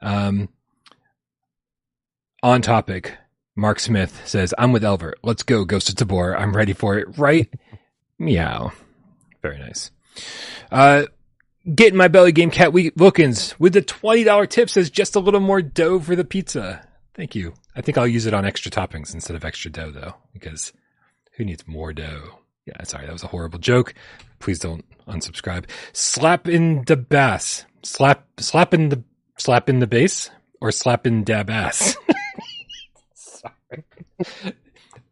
Um, on topic, Mark Smith says, I'm with Elver. Let's go, Ghost of Tabor. I'm ready for it. Right? Meow. Very nice. Uh, getting my belly game cat Wilkins with the $20 tip says just a little more dough for the pizza. Thank you. I think I'll use it on extra toppings instead of extra dough though, because who needs more dough? Yeah, sorry, that was a horrible joke. Please don't unsubscribe. Slap in the bass. Slap, slap in the, slap in the bass or slap in dab ass. sorry.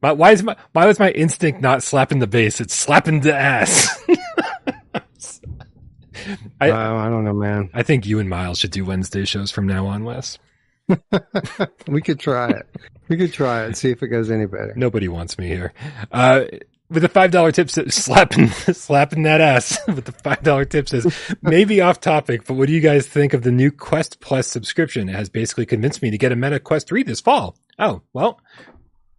My, why is my, why was my instinct not slapping the bass? It's slapping the ass. I, Uh, I don't know, man. I think you and Miles should do Wednesday shows from now on, Wes. we could try it. We could try it, see if it goes any better. Nobody wants me here. Uh, with the five dollar tip, slapping slapping that ass with the five dollar tip says maybe off topic, but what do you guys think of the new Quest Plus subscription? It has basically convinced me to get a Meta Quest three this fall. Oh well,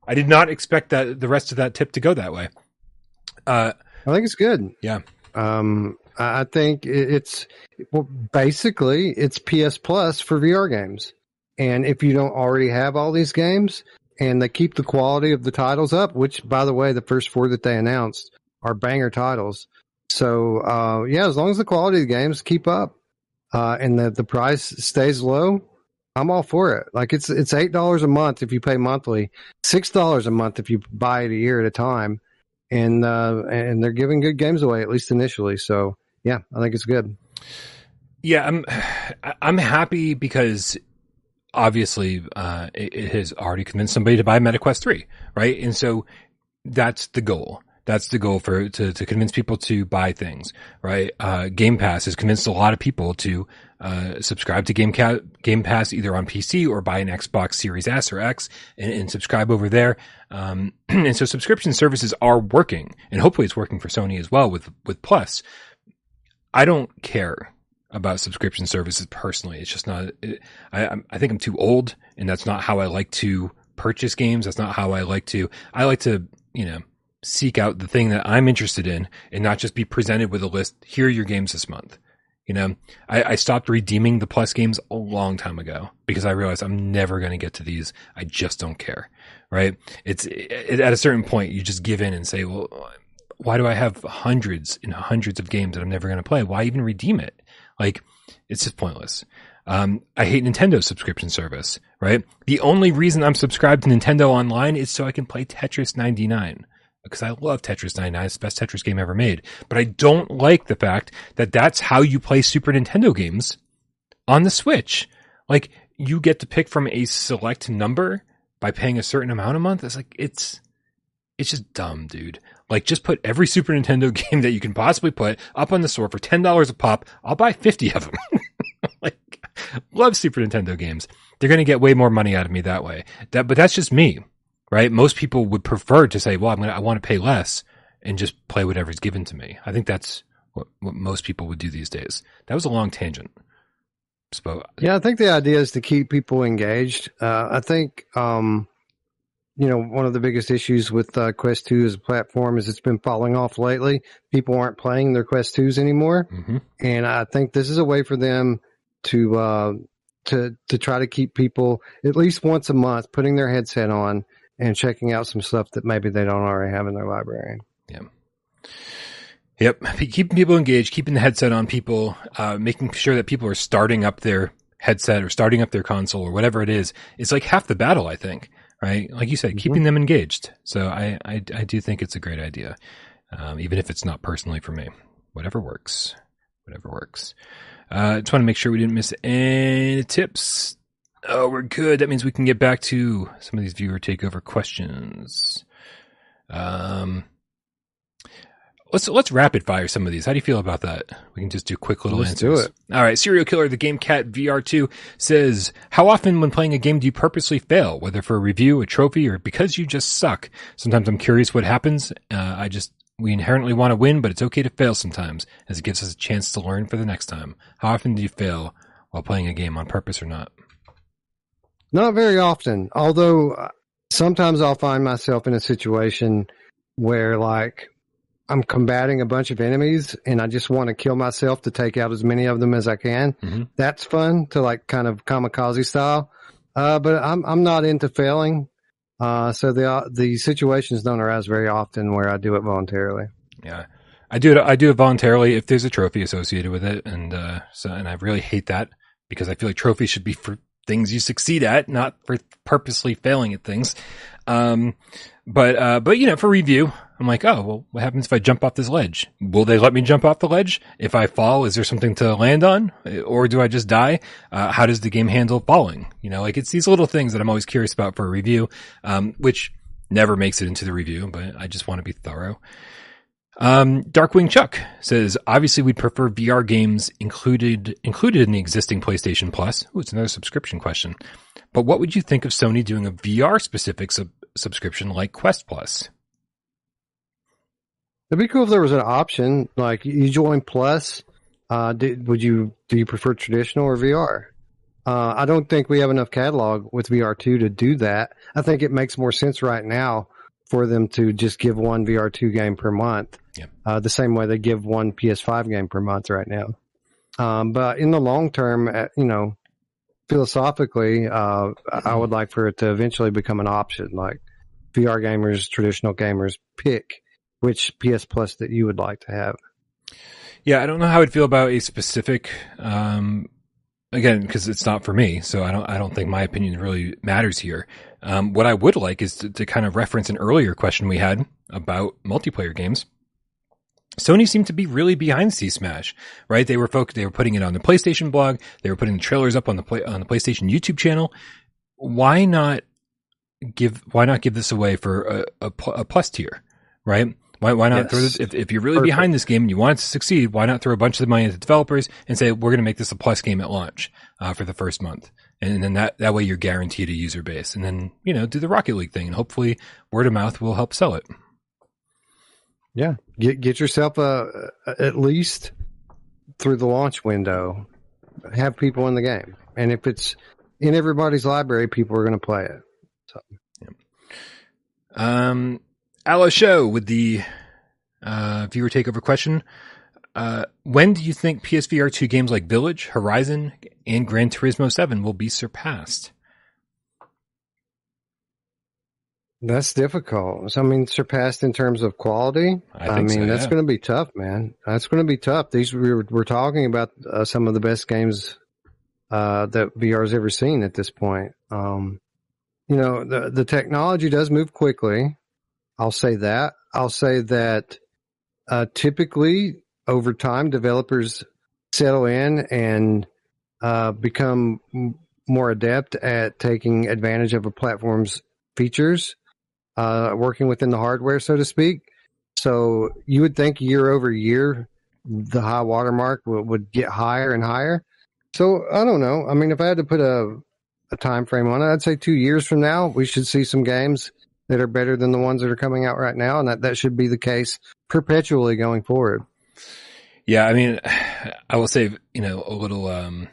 I did not expect that the rest of that tip to go that way. Uh, I think it's good. Yeah. Um, I think it's well, basically it's PS Plus for VR games, and if you don't already have all these games, and they keep the quality of the titles up, which by the way, the first four that they announced are banger titles. So uh, yeah, as long as the quality of the games keep up, uh, and the the price stays low, I'm all for it. Like it's it's eight dollars a month if you pay monthly, six dollars a month if you buy it a year at a time, and uh, and they're giving good games away at least initially. So yeah, I think it's good. Yeah, I'm I'm happy because obviously uh, it, it has already convinced somebody to buy MetaQuest three, right? And so that's the goal. That's the goal for to to convince people to buy things, right? Uh, Game Pass has convinced a lot of people to uh, subscribe to Game Ca- Game Pass either on PC or buy an Xbox Series S or X and, and subscribe over there. Um, and so subscription services are working, and hopefully it's working for Sony as well with with Plus. I don't care about subscription services personally. It's just not. It, I I'm- think I'm too old, and that's not how I like to purchase games. That's not how I like to. I like to you know seek out the thing that I'm interested in, and not just be presented with a list. Here are your games this month. You know, I, I stopped redeeming the plus games a long time ago because I realized I'm never going to get to these. I just don't care. Right? It's it, at a certain point you just give in and say, well, why do I have hundreds and hundreds of games that I'm never going to play? Why even redeem it? Like, it's just pointless. Um, I hate Nintendo's subscription service, right? The only reason I'm subscribed to Nintendo Online is so I can play Tetris 99 because I love Tetris 99. It's the best Tetris game ever made. But I don't like the fact that that's how you play Super Nintendo games on the Switch. Like, you get to pick from a select number by paying a certain amount a month. It's like, it's, it's just dumb, dude. Like, just put every Super Nintendo game that you can possibly put up on the store for ten dollars a pop. I'll buy fifty of them. like, love Super Nintendo games. They're going to get way more money out of me that way. That, but that's just me, right? Most people would prefer to say, "Well, I'm gonna, I want to pay less and just play whatever's given to me." I think that's what, what most people would do these days. That was a long tangent. So, Yeah, I think the idea is to keep people engaged. Uh, I think um, you know, one of the biggest issues with uh, Quest 2 as a platform is it's been falling off lately. People aren't playing their Quest 2s anymore. hmm And I think this is a way for them to, uh, to, to try to keep people at least once a month putting their headset on and checking out some stuff that maybe they don't already have in their library. Yeah. Yep. Keeping people engaged, keeping the headset on people, uh, making sure that people are starting up their headset or starting up their console or whatever it is. It's like half the battle, I think, right? Like you said, Mhm. keeping them engaged. So I, I, I do think it's a great idea. Um, even if it's not personally for me, whatever works, whatever works. Uh, just want to make sure we didn't miss any tips. Oh, we're good. That means we can get back to some of these viewer takeover questions. Um, let's let's rapid fire some of these. How do you feel about that? We can just do quick little Let's do answers. it. All right, serial killer, the game cat VR2 says, "How often when playing a game do you purposely fail, whether for a review, a trophy, or because you just suck? Sometimes I'm curious what happens. Uh, I just we inherently want to win, but it's okay to fail sometimes, as it gives us a chance to learn for the next time. How often do you fail while playing a game on purpose or not? Not very often, although uh, sometimes I'll find myself in a situation where like I'm combating a bunch of enemies and I just want to kill myself to take out as many of them as I can. Mhm. That's fun to like kind of kamikaze style. Uh, but I'm, I'm not into failing. Uh, so the, uh, the situations don't arise very often where I do it voluntarily. Yeah. I do it. I do it voluntarily if there's a trophy associated with it, and uh, so and I really hate that because I feel like trophies should be for things you succeed at, not for purposely failing at things. Um, but uh, but you know, for review, I'm like, oh well, what happens if I jump off this ledge? Will they let me jump off the ledge? If I fall, is there something to land on, or do I just die? Uh, how does the game handle falling? You know, like it's these little things that I'm always curious about for a review, um, which never makes it into the review, but I just want to be thorough. Um, Darkwing Chuck says, obviously we'd prefer VR games included, included in the existing PlayStation Plus. Ooh, it's another subscription question. But what would you think of Sony doing a VR specific sub- subscription like Quest Plus? It'd be cool if there was an option like you join Plus. Uh, did, would you do you prefer traditional or VR? Uh, I don't think we have enough catalog with VR2 to do that. I think it makes more sense right now for them to just give one VR2 game per month. Yeah. Uh, the same way they give one PS5 game per month right now. Um, but in the long term, uh, you know, philosophically, uh, I would like for it to eventually become an option. Like VR gamers, traditional gamers pick which PS Plus that you would like to have. Yeah, I don't know how I'd feel about a specific, um, again, because it's not for me, so I don't, I don't think my opinion really matters here. Um, what I would like is to, to kind of reference an earlier question we had about multiplayer games. Sony seemed to be really behind C Smash, right? They were folk, they were putting it on the PlayStation blog, they were putting the trailers up on the play, on the PlayStation YouTube channel. Why not give, why not give this away for a, a, a plus tier, right? Why, why not Yes. throw this, if, if you're really Perfect. behind this game and you want it to succeed, why not throw a bunch of the money at the developers and say, we're going to make this a plus game at launch, uh, for the first month. And then that, that way you're guaranteed a user base and then, you know, do the Rocket League thing and hopefully word of mouth will help sell it. Yeah, get get yourself a, a at least through the launch window. Have people in the game, and if it's in everybody's library, people are going to play it. so Um, Ala Show with the uh, viewer takeover question. Uh, when do you think PSVR 2 games like Village, Horizon, and Gran Turismo 7 will be surpassed? That's difficult. So, I mean, surpassed in terms of quality. I I, mean, so, that's yeah. going to be tough, man. That's going to be tough. These we were, we're talking about uh, some of the best games uh, that VR's ever seen at this point. Um, you know, the the technology does move quickly. I'll say that. I'll say that uh, typically over time, developers settle in and uh, become m- more adept at taking advantage of a platform's features, uh, working within the hardware, so to speak. So you would think year over year, the high watermark would, would get higher and higher. So I don't know. I mean, if I had to put a, a time frame on it, I'd say two years from now, we should see some games that are better than the ones that are coming out right now. And that, that should be the case perpetually going forward. Yeah, I mean, I will say, you know, a little, um,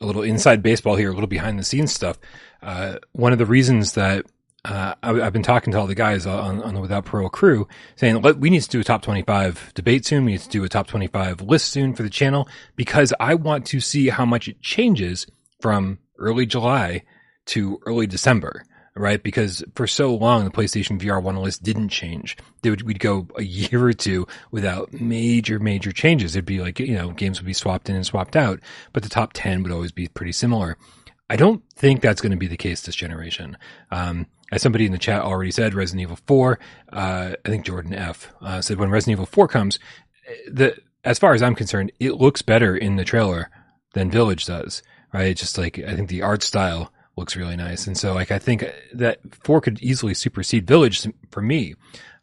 a little inside baseball here, a little behind the scenes stuff. Uh, one of the reasons that uh, I, have been talking to all the guys on, on the Without Parole crew saying, we need to do a top 25 debate soon. We need to do a top 25 list soon for the channel because I want to see how much it changes from early July to early December, right? Because for so long, the PlayStation VR 1 list didn't change. Would, we'd go a year or two without major, major changes. It'd be like, you know, games would be swapped in and swapped out, but the top 10 would always be pretty similar. I don't think that's going to be the case this generation. Um, as somebody in the chat already said, Resident Evil 4, uh, I think Jordan F uh, said when Resident Evil 4 comes, the, as far as I'm concerned, it looks better in the trailer than Village does, right? It's just like, I think the art style looks really nice. And so like, I think that 4 could easily supersede Village for me.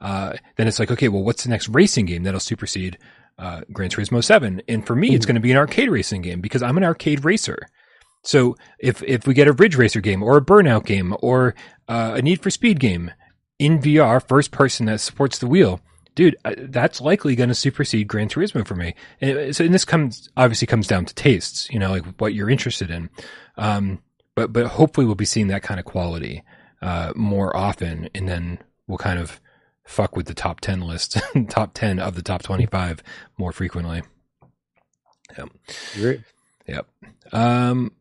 Uh, then it's like, okay, well, what's the next racing game that'll supersede, uh, Gran Turismo 7? And for me, it's hmm. going to be an arcade racing game because I'm an arcade racer. So if if we get a Ridge Racer game or a Burnout game or uh, a Need for Speed game in VR, first person that supports the wheel, dude, uh, that's likely going to supersede Gran Turismo for me. And, so, and this comes obviously comes down to tastes, you know, like what you're interested in. Um, but but hopefully we'll be seeing that kind of quality uh, more often, and then we'll kind of fuck with the top ten list, top ten of the top twenty five more frequently. Yep. Great. Yep. Um,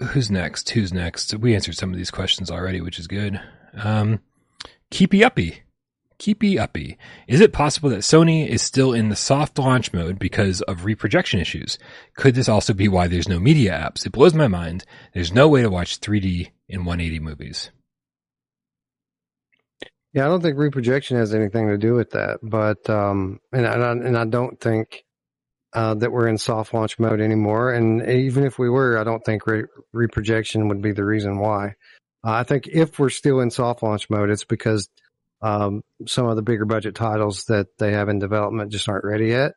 who's next? Who's next? We answered some of these questions already, which is good. Um, keepy uppy. Keepy uppy. Is it possible that Sony is still in the soft launch mode because of reprojection issues? Could this also be why there's no media apps? It blows my mind. There's no way to watch 3D in 180 movies. Yeah, I don't think reprojection has anything to do with that, but um, and I, and I don't think uh, that we're in soft launch mode anymore. And even if we were, I don't think re- reprojection would be the reason why. Uh, I think if we're still in soft launch mode, it's because um, some of the bigger budget titles that they have in development just aren't ready yet.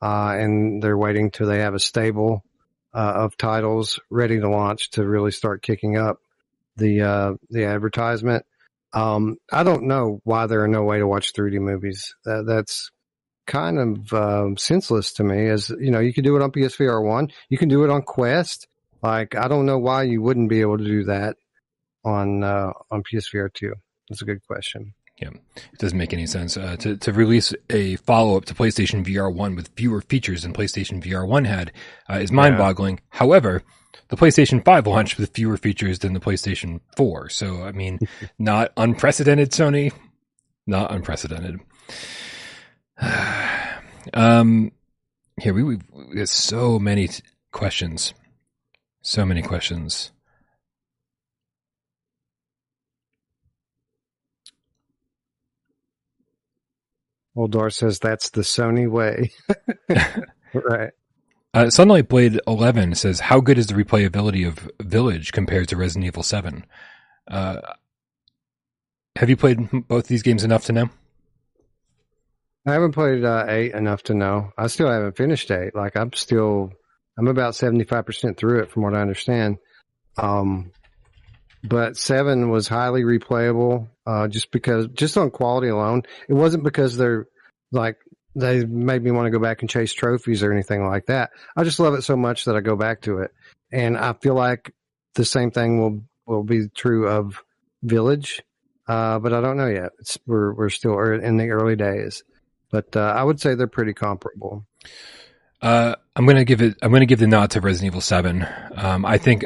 Uh, and they're waiting till they have a stable uh, of titles ready to launch to really start kicking up the uh, the advertisement. Um, I don't know why there are no way to watch 3D movies. that's kind of um, senseless to me. As you know, you can do it on PSVR one, you can do it on Quest. Like I don't know why you wouldn't be able to do that on uh, on PSVR two. That's a good question. Yeah, it doesn't make any sense uh, to to release a follow up to PlayStation VR one with fewer features than PlayStation VR one had uh, is mind boggling. Yeah. However. The PlayStation 5 launched with fewer features than the PlayStation 4. So, I mean, not unprecedented, Sony. Not unprecedented. um, here we we have so many t- questions, so many questions. Oldar says that's the Sony way. right. Uh, Sunlight Blade 11 says, How good is the replayability of Village compared to Resident Evil 7? Uh, have you played both these games enough to know? I haven't played uh, eight enough to know. I still haven't finished eight. Like I'm still, I'm about seventy five percent through it, from what I understand. Um, but seven was highly replayable, uh, just because, just on quality alone. It wasn't because they're like they made me want to go back and chase trophies or anything like that. I just love it so much that I go back to it, and I feel like the same thing will will be true of Village. Uh, but I don't know yet. It's, we're we're still in the early days but uh, I would say they're pretty comparable. Uh, I'm gonna give it. I'm gonna give the nod to Resident Evil Seven. Um, I think.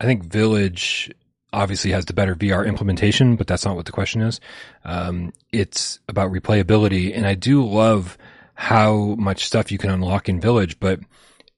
I think Village obviously has the better VR implementation, but that's not what the question is. Um, it's about replayability, and I do love how much stuff you can unlock in Village, but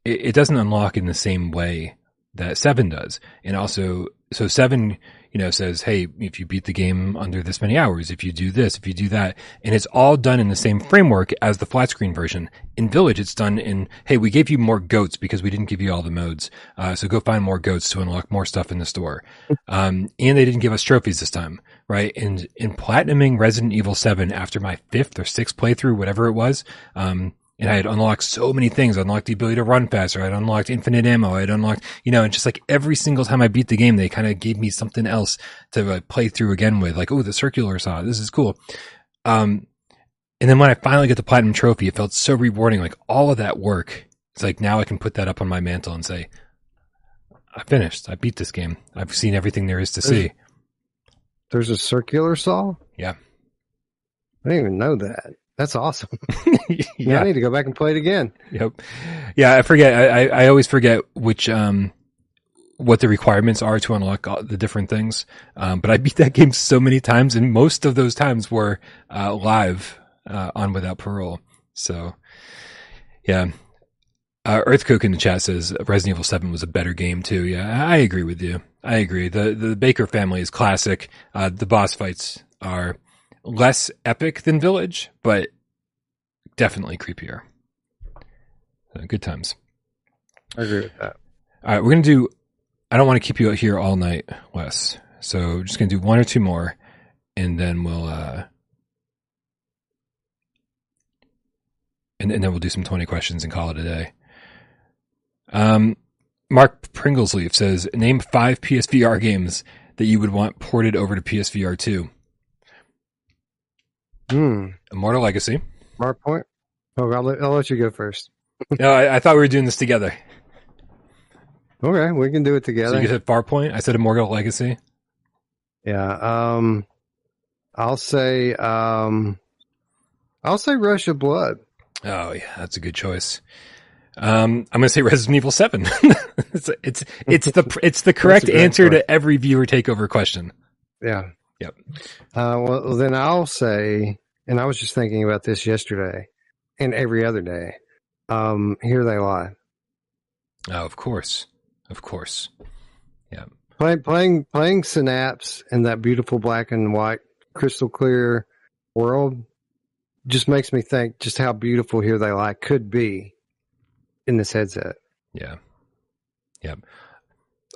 it, it doesn't unlock in the same way that Seven does. And also, so Seven you know, says, Hey, if you beat the game under this many hours, if you do this, if you do that, and it's all done in the same framework as the flat screen version. In Village, it's done in, Hey, we gave you more goats because we didn't give you all the modes. Uh, so go find more goats to unlock more stuff in the store. Um, and they didn't give us trophies this time, right? And in platinuming Resident Evil 7 after my fifth or sixth playthrough, whatever it was, um, and I had unlocked so many things. I unlocked the ability to run faster. I had unlocked infinite ammo. I had unlocked, you know, and just like every single time I beat the game, they kind of gave me something else to like, play through again with. Like, oh, the circular saw. This is cool. Um, and then when I finally get the platinum trophy, it felt so rewarding. Like all of that work. It's like now I can put that up on my mantle and say, I finished. I beat this game. I've seen everything there is to see. There's a circular saw. Yeah. I didn't even know that. That's awesome. yeah. I need to go back and play it again. Yep. Yeah, I forget. I, I, I always forget which um what the requirements are to unlock all the different things. Um, but I beat that game so many times, and most of those times were uh, live uh, on Without Parole. So, yeah. Uh, Earthcook in the chat says Resident Evil Seven was a better game too. Yeah, I agree with you. I agree. the The Baker family is classic. Uh, the boss fights are less epic than Village, but definitely creepier. So good times. I agree with that. All right, we're gonna do. I don't want to keep you here all night, Wes. So just gonna do one or two more, and then we'll. uh and, and then we'll do some 20 questions and call it a day. Um, Mark Pringlesleaf says, name five PSVR games that you would want ported over to PSVR 2. Mm. Immortal Legacy. Farpoint. Oh, I'll let, I'll let you go first. no, I, I, thought we were doing this together. Okay, we can do it together. So you said Farpoint. I said Immortal Legacy. Yeah. Um, I'll say. Um, I'll say Rush of Blood. Oh yeah, that's a good choice. Um, I'm going to say Resident Evil Seven. it's, it's it's the it's the correct answer point. to every viewer takeover question. Yeah. Yep. Uh, well, then I'll say, and I was just thinking about this yesterday and every other day. Um, here they lie. Oh, of course, of course. Yeah. Playing, playing, playing Synapse in that beautiful black and white, crystal clear world just makes me think just how beautiful Here They Lie could be in this headset. Yeah, yep.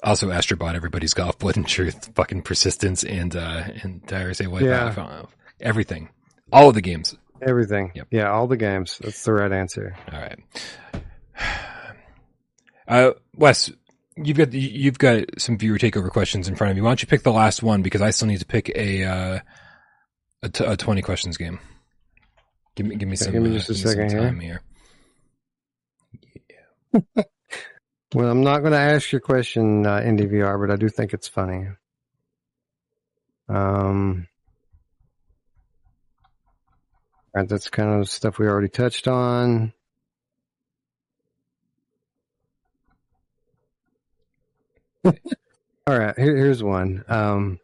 Also, Astrobot, everybody's golf, blood and truth, fucking persistence, and uh, and dare I say what? Yeah. everything, all of the games. Everything. Yep. Yeah, all the games. That's the right answer. All right. Uh, Wes, you've got you've got some viewer takeover questions in front of you. Why don't you pick the last one because I still need to pick a uh, a, t- a twenty questions game. Give me give me some. give me uh, a give me some second here. time here. Well, I'm not going to ask your question, uh, NDVR, but I do think it's funny. Um, right, that's kind of stuff we already touched on. All right, here, here's one. Um,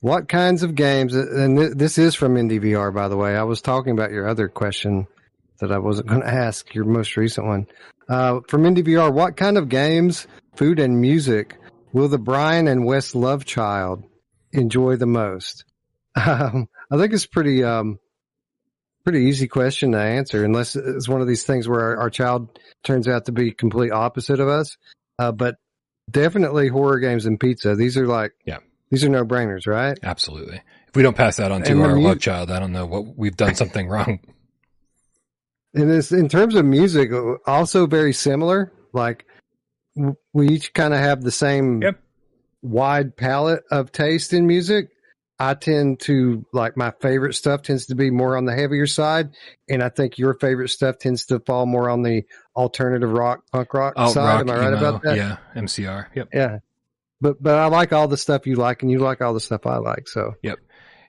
what kinds of games? And th- this is from NDVR, by the way. I was talking about your other question that I wasn't going to ask, your most recent one. Uh, from NDVR, what kind of games, food, and music will the Brian and Wes love child enjoy the most? Um, I think it's pretty, um, pretty easy question to answer, unless it's one of these things where our, our child turns out to be complete opposite of us. Uh, but definitely horror games and pizza. These are like, Yeah. these are no brainers, right? Absolutely. If we don't pass that on to And our mu- love child, I don't know what we've done something wrong. And this, in terms of music, uh, also very similar. Like we each kind of have the same Yep. wide palette of taste in music. I tend to like my favorite stuff tends to be more on the heavier side, and I think your favorite stuff tends to fall more on the alternative rock, punk rock Alt side. rock, Am I right emo, about that? Yeah, MCR. Yep. Yeah. But but I like all the stuff you like, and you like all the stuff I like. So Yeah.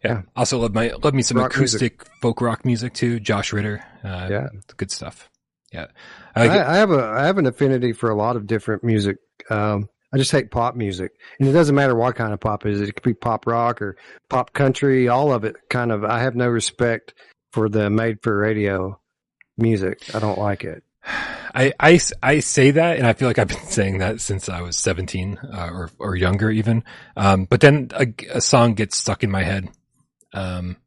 Yeah. Also love my love me some Rock acoustic folk rock music too. Josh Ritter. Uh, Yeah. Good stuff. Yeah. I, I like it. I have a I have an affinity for a lot of different music. Um, I just hate pop music, and it doesn't matter what kind of pop it is. It could be pop rock or pop country. All of it, kind of. I have no respect for the made for radio music. I don't like it. I, I, I say that, and I feel like I've been saying that since I was 17 uh, or or younger, even. Um, but then a, a song gets stuck in my head. Um,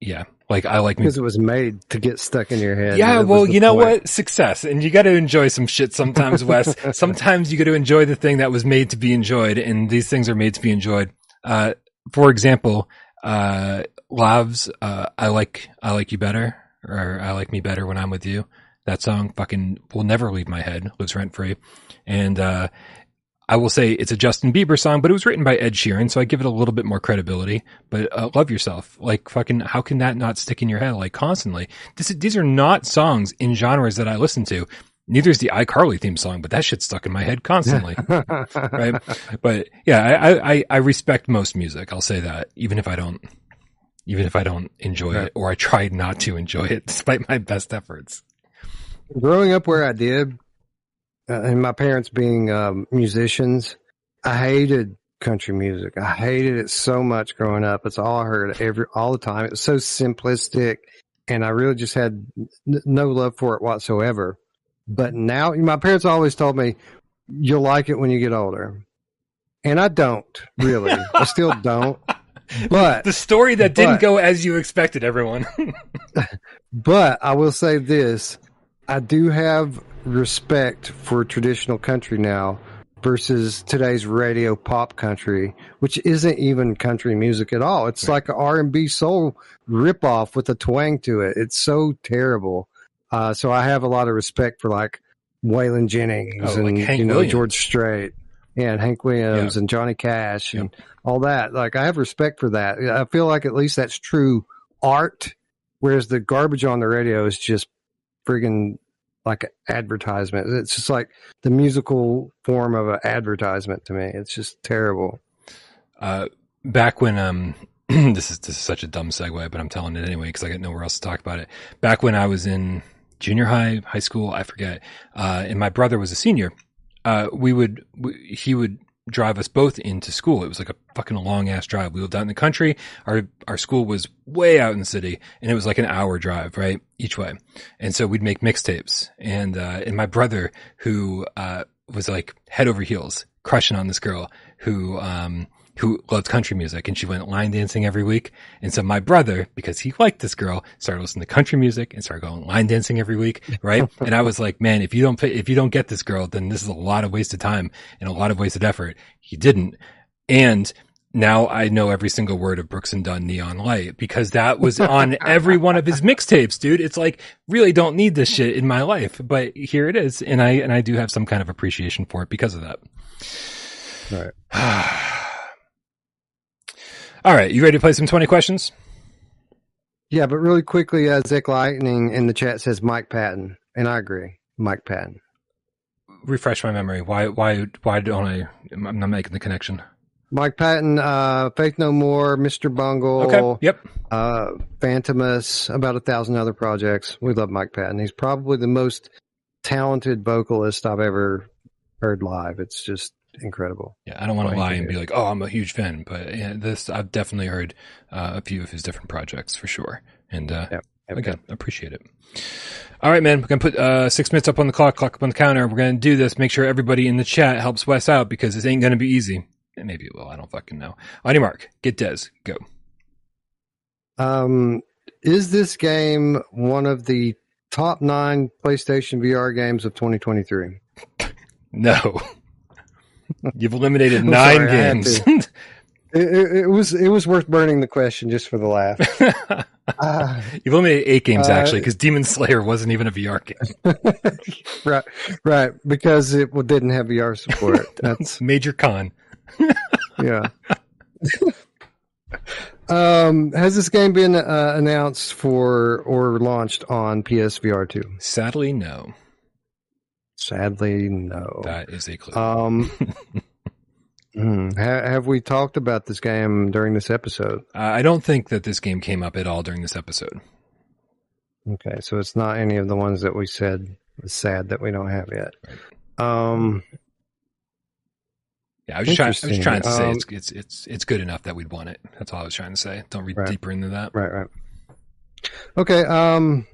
yeah, like I like because it was made to get stuck in your head. Yeah, well, you know point. what? Success, and you got to enjoy some shit sometimes, Wes. sometimes you got to enjoy the thing that was made to be enjoyed, and these things are made to be enjoyed. Uh, for example, uh, Lauv's, uh, I like, I like you better, or I like me better when I'm with you. That song fucking will never leave my head, lives rent free. And, uh, I will say it's a Justin Bieber song, but it was written by Ed Sheeran, so I give it a little bit more credibility. But uh, love yourself, like fucking, how can that not stick in your head like constantly? This, these are not songs in genres that I listen to. Neither is the iCarly theme song, but that shit's stuck in my head constantly. right? But yeah, I, I, I respect most music. I'll say that, even if I don't, even if I don't enjoy it, or I try not to enjoy it, despite my best efforts. Growing up where I did, uh, and my parents being um, musicians, I hated country music. I hated it so much growing up. It's all I heard every all the time. It was so simplistic, and I really just had n- no love for it whatsoever. But now, my parents always told me, "You'll like it when you get older," and I don't really. I still don't. But The story that didn't But- go as you expected, everyone. But I will say this I do have respect for traditional country now versus today's radio pop country, which isn't even country music at all. It's Right. like an R&B soul ripoff with a twang to it. It's so terrible. Uh, so I have a lot of respect for like Waylon Jennings Oh, and Hank you know Williams. George Strait. Yeah, and Hank Williams and Johnny Cash and all that. Like I have respect for that. I feel like at least that's true art Whereas the garbage on the radio is just friggin' like advertisement. It's just like the musical form of an advertisement to me. It's just terrible. uh, back when um this is this is such a dumb segue, but I'm telling it anyway because I got nowhere else to talk about it. Back when I was in junior high, high school, I forget, uh, and my brother was a senior. Uh, we would we, he would drive us both into school. It was like a fucking long ass drive. We lived out in the country. Our our school was way out in the city, and it was like an hour drive, right, each way. And so we'd make mixtapes, and uh, and my brother who uh, was like head over heels crushing on this girl who um who loved country music and she went line dancing every week. And so my brother, because he liked this girl, started listening to country music and started going line dancing every week. Right. and I was like, man, if you don't, pay, if you don't get this girl, then this is a lot of wasted time and a lot of wasted effort. He didn't. And now I know every single word of Brooks and Dunn Neon Light because that was on every one of his mixtapes, dude. It's like, really don't need this shit in my life, but here it is. And I, and I do have some kind of appreciation for it because of that. Right. All right, you ready to play some 20 questions? Yeah, but really quickly, uh, Zick Lightning in the chat says Mike Patton, and I agree, Mike Patton. Refresh my memory. Why why why don't I I'm not making the connection. Mike Patton, uh, Faith No More, Mr. Bungle, Okay. Yep. uh, Fantômas, about a thousand other projects. We love Mike Patton. He's probably the most talented vocalist I've ever heard live. It's just incredible. Yeah, I don't want to lie and be like, "Oh, I'm a huge fan," but yeah, this I've definitely heard uh, a few of his different projects for sure. And uh Yep. Yep. again, appreciate it. All right, man. We're gonna put uh, six minutes up on the clock, clock up on the counter. We're gonna do this. Make sure everybody in the chat helps Wes out because this ain't gonna be easy. And maybe it will. I don't fucking know. On your mark, get Des, go. Um, is this game one of the top nine PlayStation VR games of 2023? No, you've eliminated nine sorry, games. It, it, it was it was worth burning the question just for the laugh. Ah, You've eliminated eight games Uh, actually, because Demon Slayer wasn't even a VR game. right, right, because it didn't have VR support. That's Major con. yeah. um, has this game been uh, announced for or launched on PSVR two? Sadly, no. Sadly, no. That is a clue. Um, hmm, ha- have we talked about this game during this episode? Uh, I don't think that this game came up at all during this episode. Okay, so it's not any of the ones that we said was sad that we don't have yet. Um, Yeah, I was trying. I was trying to say Um, it's it's it's it's good enough that we'd want it. That's all I was trying to say. Don't read Right. deeper into that. right, right. Okay. Um,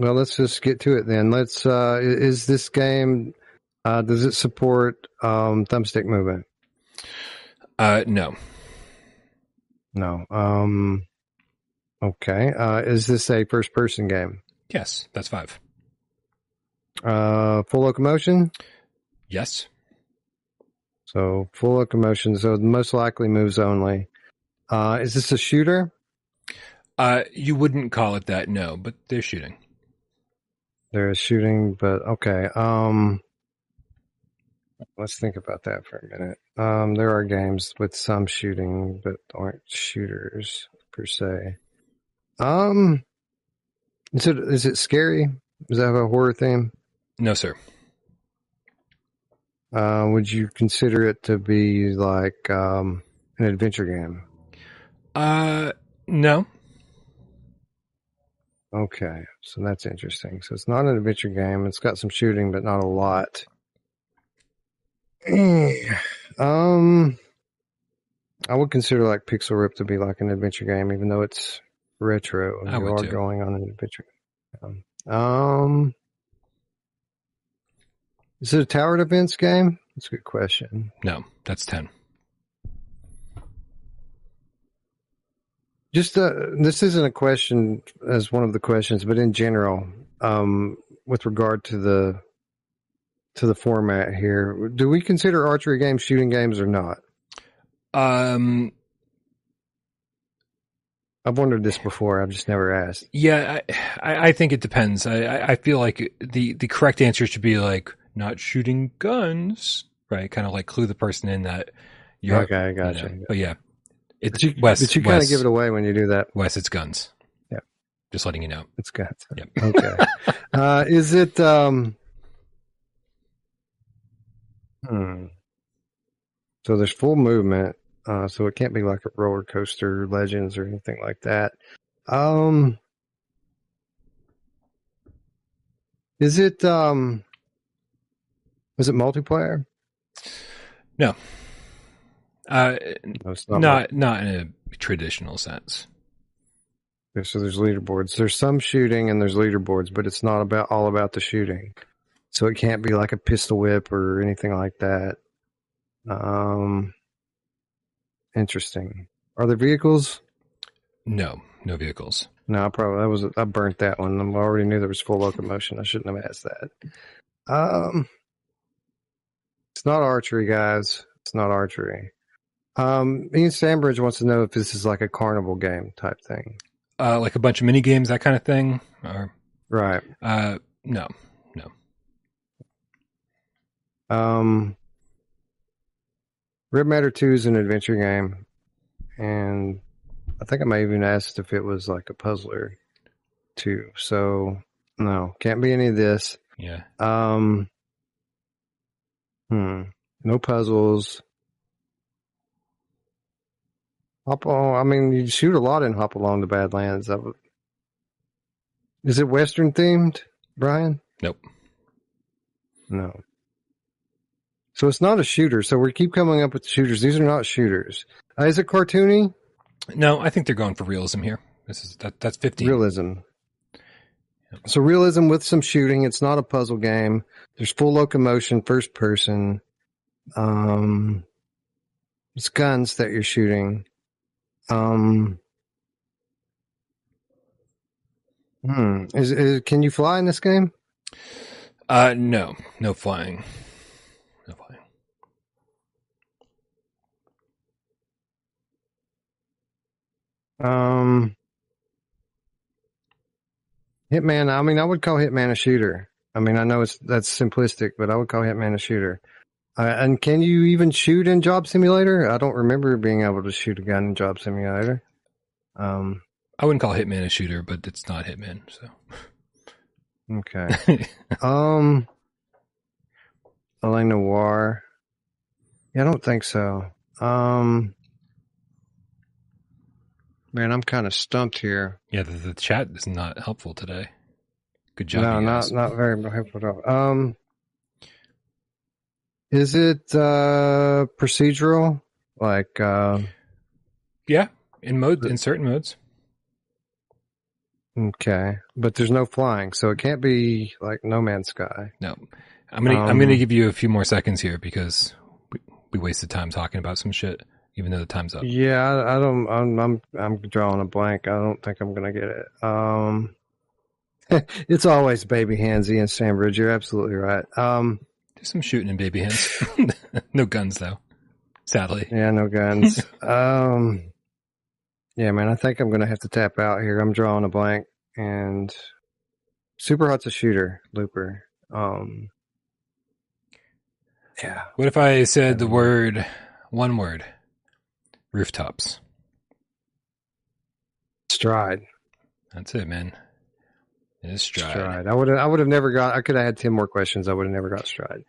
well, let's just get to it then. Let's. Uh, is this game? Uh, does it support um, thumbstick movement? Uh, no, No. Um, okay. Uh, is this a first-person game? yes, that's five. Uh, full locomotion. Yes, So full locomotion. So most likely moves only. Uh, is this a shooter? uh, you wouldn't call it that, no, but they're shooting. There is shooting, but okay. Um, let's think about that for a minute. Um, there are games with some shooting, but aren't shooters per se. Um, is it is it scary? Does that have a horror theme? No, sir. Uh, would you consider it to be like um, an adventure game? Uh, no. Okay, so that's interesting. So it's not an adventure game. It's got some shooting, but not a lot. um, I would consider like Pixel Rip to be like an adventure game, even though it's retro. I you would are too. going on an adventure. Um, um, is it a tower defense game? That's a good question. No, that's 10. Just uh, this isn't a question as one of the questions, but in general, um, with regard to the to the format here, do we consider archery games shooting games or not? Um, I've wondered this before. I've just never asked. yeah, I, I think it depends. I, I feel like the, the correct answer should be like not shooting guns, right? Kind of like clue the person in that you're, okay, I you gotcha. know, but yeah, it's But you, Wes, but you kind of give it away when you do that. Wes, it's guns. Yeah. Just letting you know. It's got Yep. okay. uh, is it? Um, hmm. So there's full movement. Uh, so it can't be like a roller coaster legends or anything like that. Um, is it? Um, is it multiplayer? Uh, No, not not in a traditional sense. Okay, So there's leaderboards. There's some shooting and there's leaderboards, but it's not about all about the shooting. So it can't be like a pistol whip or anything like that. Um, interesting. Are there vehicles? No, no vehicles. No, I probably that was I burnt that one. I already knew there was full locomotion. I shouldn't have asked that. Um, it's not archery, guys. It's not archery. Um, Ian Sandbridge wants to know if this is like a carnival game type thing. Uh, like a bunch of mini games, that kind of thing. Or Right. uh, no, no. Um, Red Matter 2 is an adventure game. And I think I may even asked if it was like a puzzler too. So, no, can't be any of this. yeah. Um, hmm, no puzzles. Hop on, I mean, you shoot a lot in Hopalong the Badlands. Is it Western themed, Brian? Nope. No. So it's not a shooter. So we keep coming up with shooters. These are not shooters. Uh, is it cartoony? No, I think they're going for realism here. This is that that's fifteen. Realism. So realism with some shooting. It's not a puzzle game. There's full locomotion, first person. Um, it's guns that you're shooting. Um, hmm. Is, is can you fly in this game? Uh, no, no flying. No flying. Um, Hitman. I mean, I would call Hitman a shooter. I mean, I know it's that's simplistic, but I would call Hitman a shooter. Uh, and can you even shoot in Job Simulator? I don't remember being able to shoot a gun in Job Simulator. Um, I wouldn't call Hitman a shooter, but it's not Hitman. So okay. um, L.A. Noire. Yeah, I don't think so. Um, man, I'm kind of stumped here. yeah, the, the chat is not helpful today. Good job, no, not not very helpful at all. Um, is it uh procedural? Like, uh, Yeah, in mode in certain modes. okay, but there's no flying, so it can't be like No Man's Sky. No, I'm gonna I'm gonna Um, give you a few more seconds here because we, we wasted time talking about some shit, even though the time's up. Yeah, I, I don't. I'm, I'm I'm drawing a blank. I don't think I'm gonna get it. Um, it's always baby handsy and Sandbridge. You're absolutely right. Um, Do some shooting in baby hands. no guns though. Sadly. yeah, no guns. um, yeah, man, I think I'm gonna have to tap out here. I'm drawing a blank, and Superhot's a shooter, Looper. Um, yeah, What if I said the word one word? Rooftops. Stride. That's it, man. It is Stride. Stride. I would have. I would have never got. I could have had ten more questions. I would have never got Stride.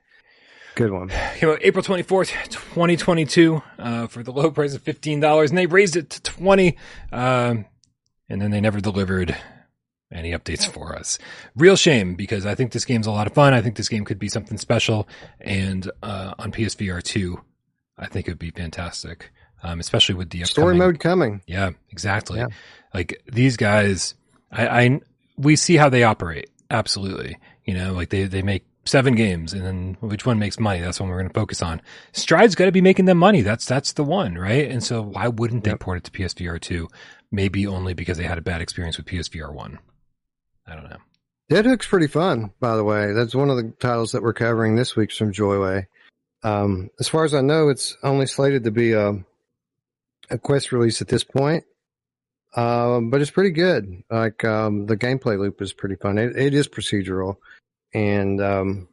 Good one. Came out April 24th, 2022, uh, for the low price of $15, and they raised it to 20 um, and then they never delivered any updates for us. Real shame because I think this game's a lot of fun. I think this game could be something special, and uh, on PSVR 2, I think it would be fantastic, um, especially with the Story mode coming. Yeah, exactly. Yeah. Like these guys, I, I we see how they operate. Absolutely, you know, like they they make seven games, and then which one makes money? That's what we're going to focus on. Stride's got to be making them money. That's that's the one, right? And so why wouldn't they Yep. port it to PSVR two? Maybe only because they had a bad experience with PSVR one. I don't know. Dead Hook's pretty fun, by the way. That's one of the titles that we're covering this week from Joyway. Um, as far as I know, it's only slated to be a, a quest release at this point. Um, but it's pretty good. Like um, the gameplay loop is pretty fun. It, it is procedural, and um,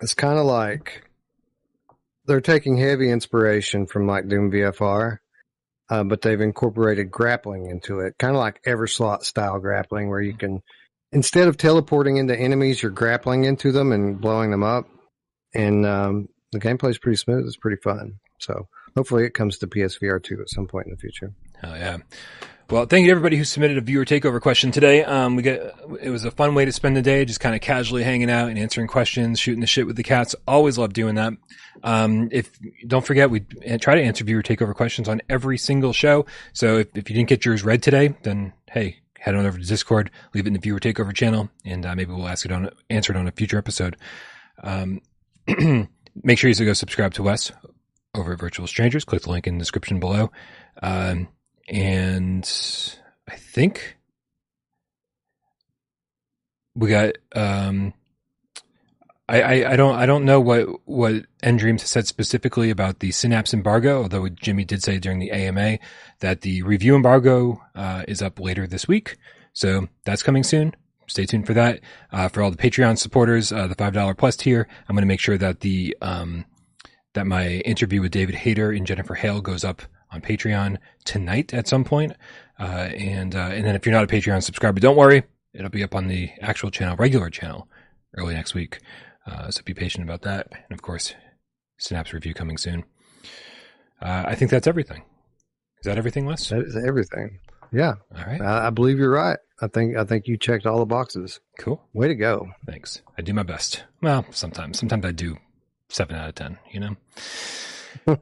it's kind of like they're taking heavy inspiration from like Doom VFR, uh, but they've incorporated grappling into it, kind of like Everslaught style grappling, where you can instead of teleporting into enemies, you're grappling into them and blowing them up. And um, the gameplay is pretty smooth. It's pretty fun. So hopefully it comes to PSVR 2 at some point in the future. Hell yeah. Well, thank you to everybody who submitted a viewer takeover question today. Um, we get, it was a fun way to spend the day, just kind of casually hanging out and answering questions, shooting the shit with the cats. Always love doing that. Um, if don't forget, we try to answer viewer takeover questions on every single show. So if, if you didn't get yours read today, then hey, head on over to Discord, leave it in the viewer takeover channel, and uh, maybe we'll ask it on answer it on a future episode. Um, make sure you go subscribe to Wes over at Virtual Strangers. Click the link in the description below. Um, and I think we got um I, I, I don't I don't know what what nDreams has said specifically about the Synapse embargo, although Jimmy did say during the AMA that the review embargo uh, is up later this week, so that's coming soon. Stay tuned for that. Uh, for all the Patreon supporters, uh, the five dollar plus tier, I'm going to make sure that the um, that my interview with David Hayter and Jennifer Hale goes up on Patreon tonight at some point. Uh, and uh, and then if you're not a Patreon subscriber, don't worry, it'll be up on the actual channel, regular channel, early next week. Uh, so be patient about that. And of course, Synapse review coming soon. Uh, I think that's everything. Is that everything, Wes? That is everything. Yeah, All right, I, I believe you're right. I think I think you checked all the boxes. cool. Way to go. Thanks. I do my best. Well, sometimes. Sometimes I do seven out of ten. You know.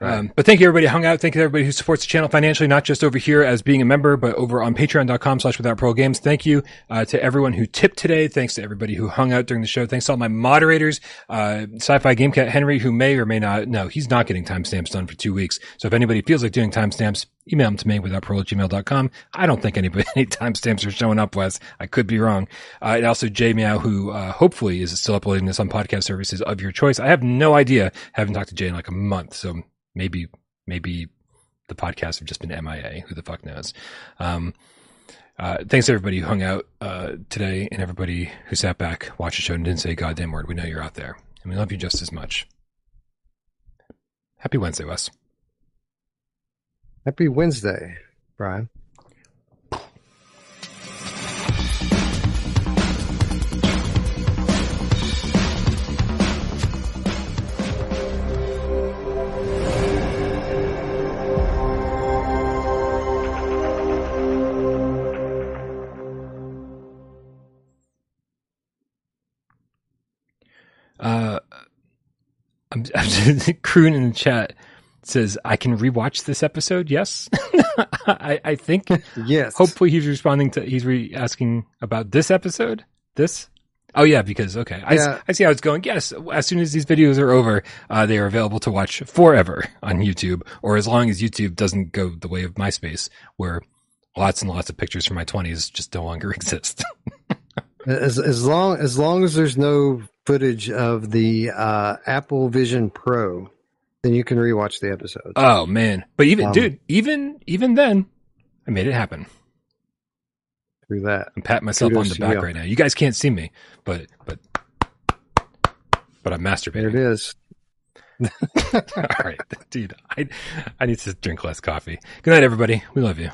Um, but thank you everybody hung out. Thank you everybody who supports the channel financially, not just over here as being a member, but over on patreon.com slash without pro games. Thank you, uh, to everyone who tipped today. Thanks to everybody who hung out during the show. Thanks to all my moderators, uh, sci-fi game cat Henry, who may or may not, no, he's not getting timestamps done for two weeks. So if anybody feels like doing timestamps, email them to me without pro at gmail.com. I don't think anybody, any timestamps are showing up, Wes. I could be wrong. Uh, and also Jay Meow, who, uh, hopefully is still uploading this on podcast services of your choice. I have no idea. haven't talked to Jay in like a month. So maybe maybe the podcasts have just been MIA. Who the fuck knows? Um, uh, thanks to everybody who hung out uh, today and everybody who sat back, watched the show, and didn't say a goddamn word. We know you're out there, and we love you just as much. Happy Wednesday, Wes. Happy Wednesday, Brian. Uh, I'm, I'm just, Croon in the chat says, "I can rewatch this episode." Yes, I, I think Yes. Hopefully, he's responding to he's re- asking about this episode. This. Oh yeah, because okay, I, Yeah. I see how it's going. Yes, as soon as these videos are over, uh, they are available to watch forever on YouTube, or as long as YouTube doesn't go the way of MySpace, where lots and lots of pictures from my twenties just no longer exist. As as long as long as there's no footage of the uh, Apple Vision Pro, then you can rewatch the episode. oh man, but even Um, dude, even even then, I made it happen. through that. I'm patting myself on the back right now. You guys can't see me, but but but I'm There masturbating. it is. All right, dude. I I need to drink less coffee. Good night, everybody. We love you.